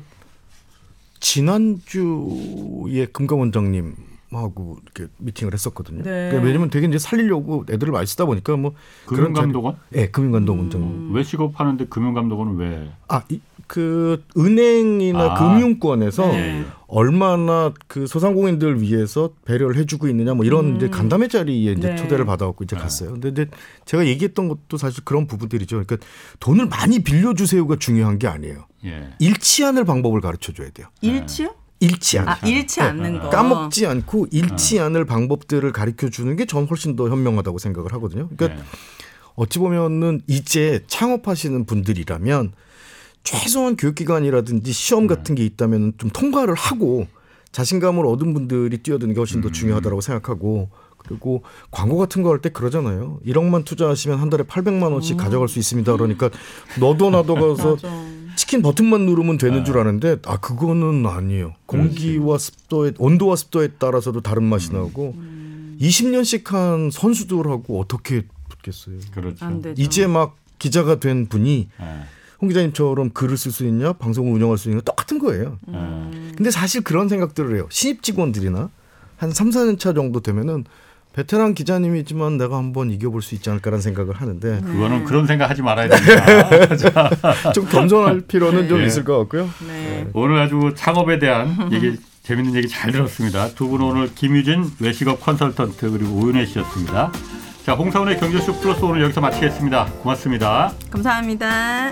지난주에 금감원장님 하고 이렇게 미팅을 했었거든요. 네. 그러니까 왜냐면 되게 이제 살리려고 애들을 많이 쓰다 보니까 뭐 금융감독원? 자리- 네, 금융감독 음. 원장. 외식업 하는데 금융감독원은 왜? 아, 이, 그 은행이나 아. 금융권에서 네. 얼마나 그 소상공인들 위해서 배려를 해주고 있느냐 뭐 이런 음. 이제 간담회 자리에 이제 네. 초대를 받아갖고 이제 네. 갔어요. 근데, 근데 제가 얘기했던 것도 사실 그런 부분들이죠. 그러니까 돈을 많이 빌려주세요가 중요한 게 아니에요. 예. 잃지 않을 방법을 가르쳐 줘야 돼요. 일치요? 잃지 않. 아 잃지 않는 거. 까먹지 않고 잃지 않을 방법들을 가르쳐 주는 게 전 훨씬 더 현명하다고 생각을 하거든요. 그러니까 예. 어찌 보면은 이제 창업하시는 분들이라면 최소한 교육기관이라든지 시험 같은 게 있다면 좀 통과를 하고 자신감을 얻은 분들이 뛰어드는 게 훨씬 더 중요하다고 생각하고 그리고 광고 같은 거 할 때 그러잖아요. 1억만 투자하시면 한 달에 800만 원씩 가져갈 수 있습니다. 그러니까 너도 (laughs) 나도 가서. 치킨 버튼만 누르면 되는 줄 아는데 아 그거는 아니에요. 공기와 습도에 온도와 습도에 따라서도 다른 맛이 나고 20년씩 한 선수들하고 어떻게 붙겠어요. 그렇죠. 안 되죠. 이제 막 기자가 된 분이 예. 홍 기자님처럼 글을 쓸 수 있냐, 방송을 운영할 수 있냐 똑같은 거예요. 예. 근데 사실 그런 생각들을 해요. 신입 직원들이나 한 3, 4년 차 정도 되면은 베테랑 기자님이지만 내가 한번 이겨볼 수 있지 않을까라는 생각을 하는데 그거는 그런 생각 하지 말아야 됩니다. (laughs) 좀 겸손할 필요는 좀 네. 있을 것 같고요. 네. 오늘 아주 창업에 대한 얘기 재밌는 얘기 잘 들었습니다. 두 분 오늘 김유진 외식업 컨설턴트 그리고 오윤혜 씨였습니다. 자, 홍사원의 경제쇼 플러스 오늘 여기서 마치겠습니다. 고맙습니다. 감사합니다.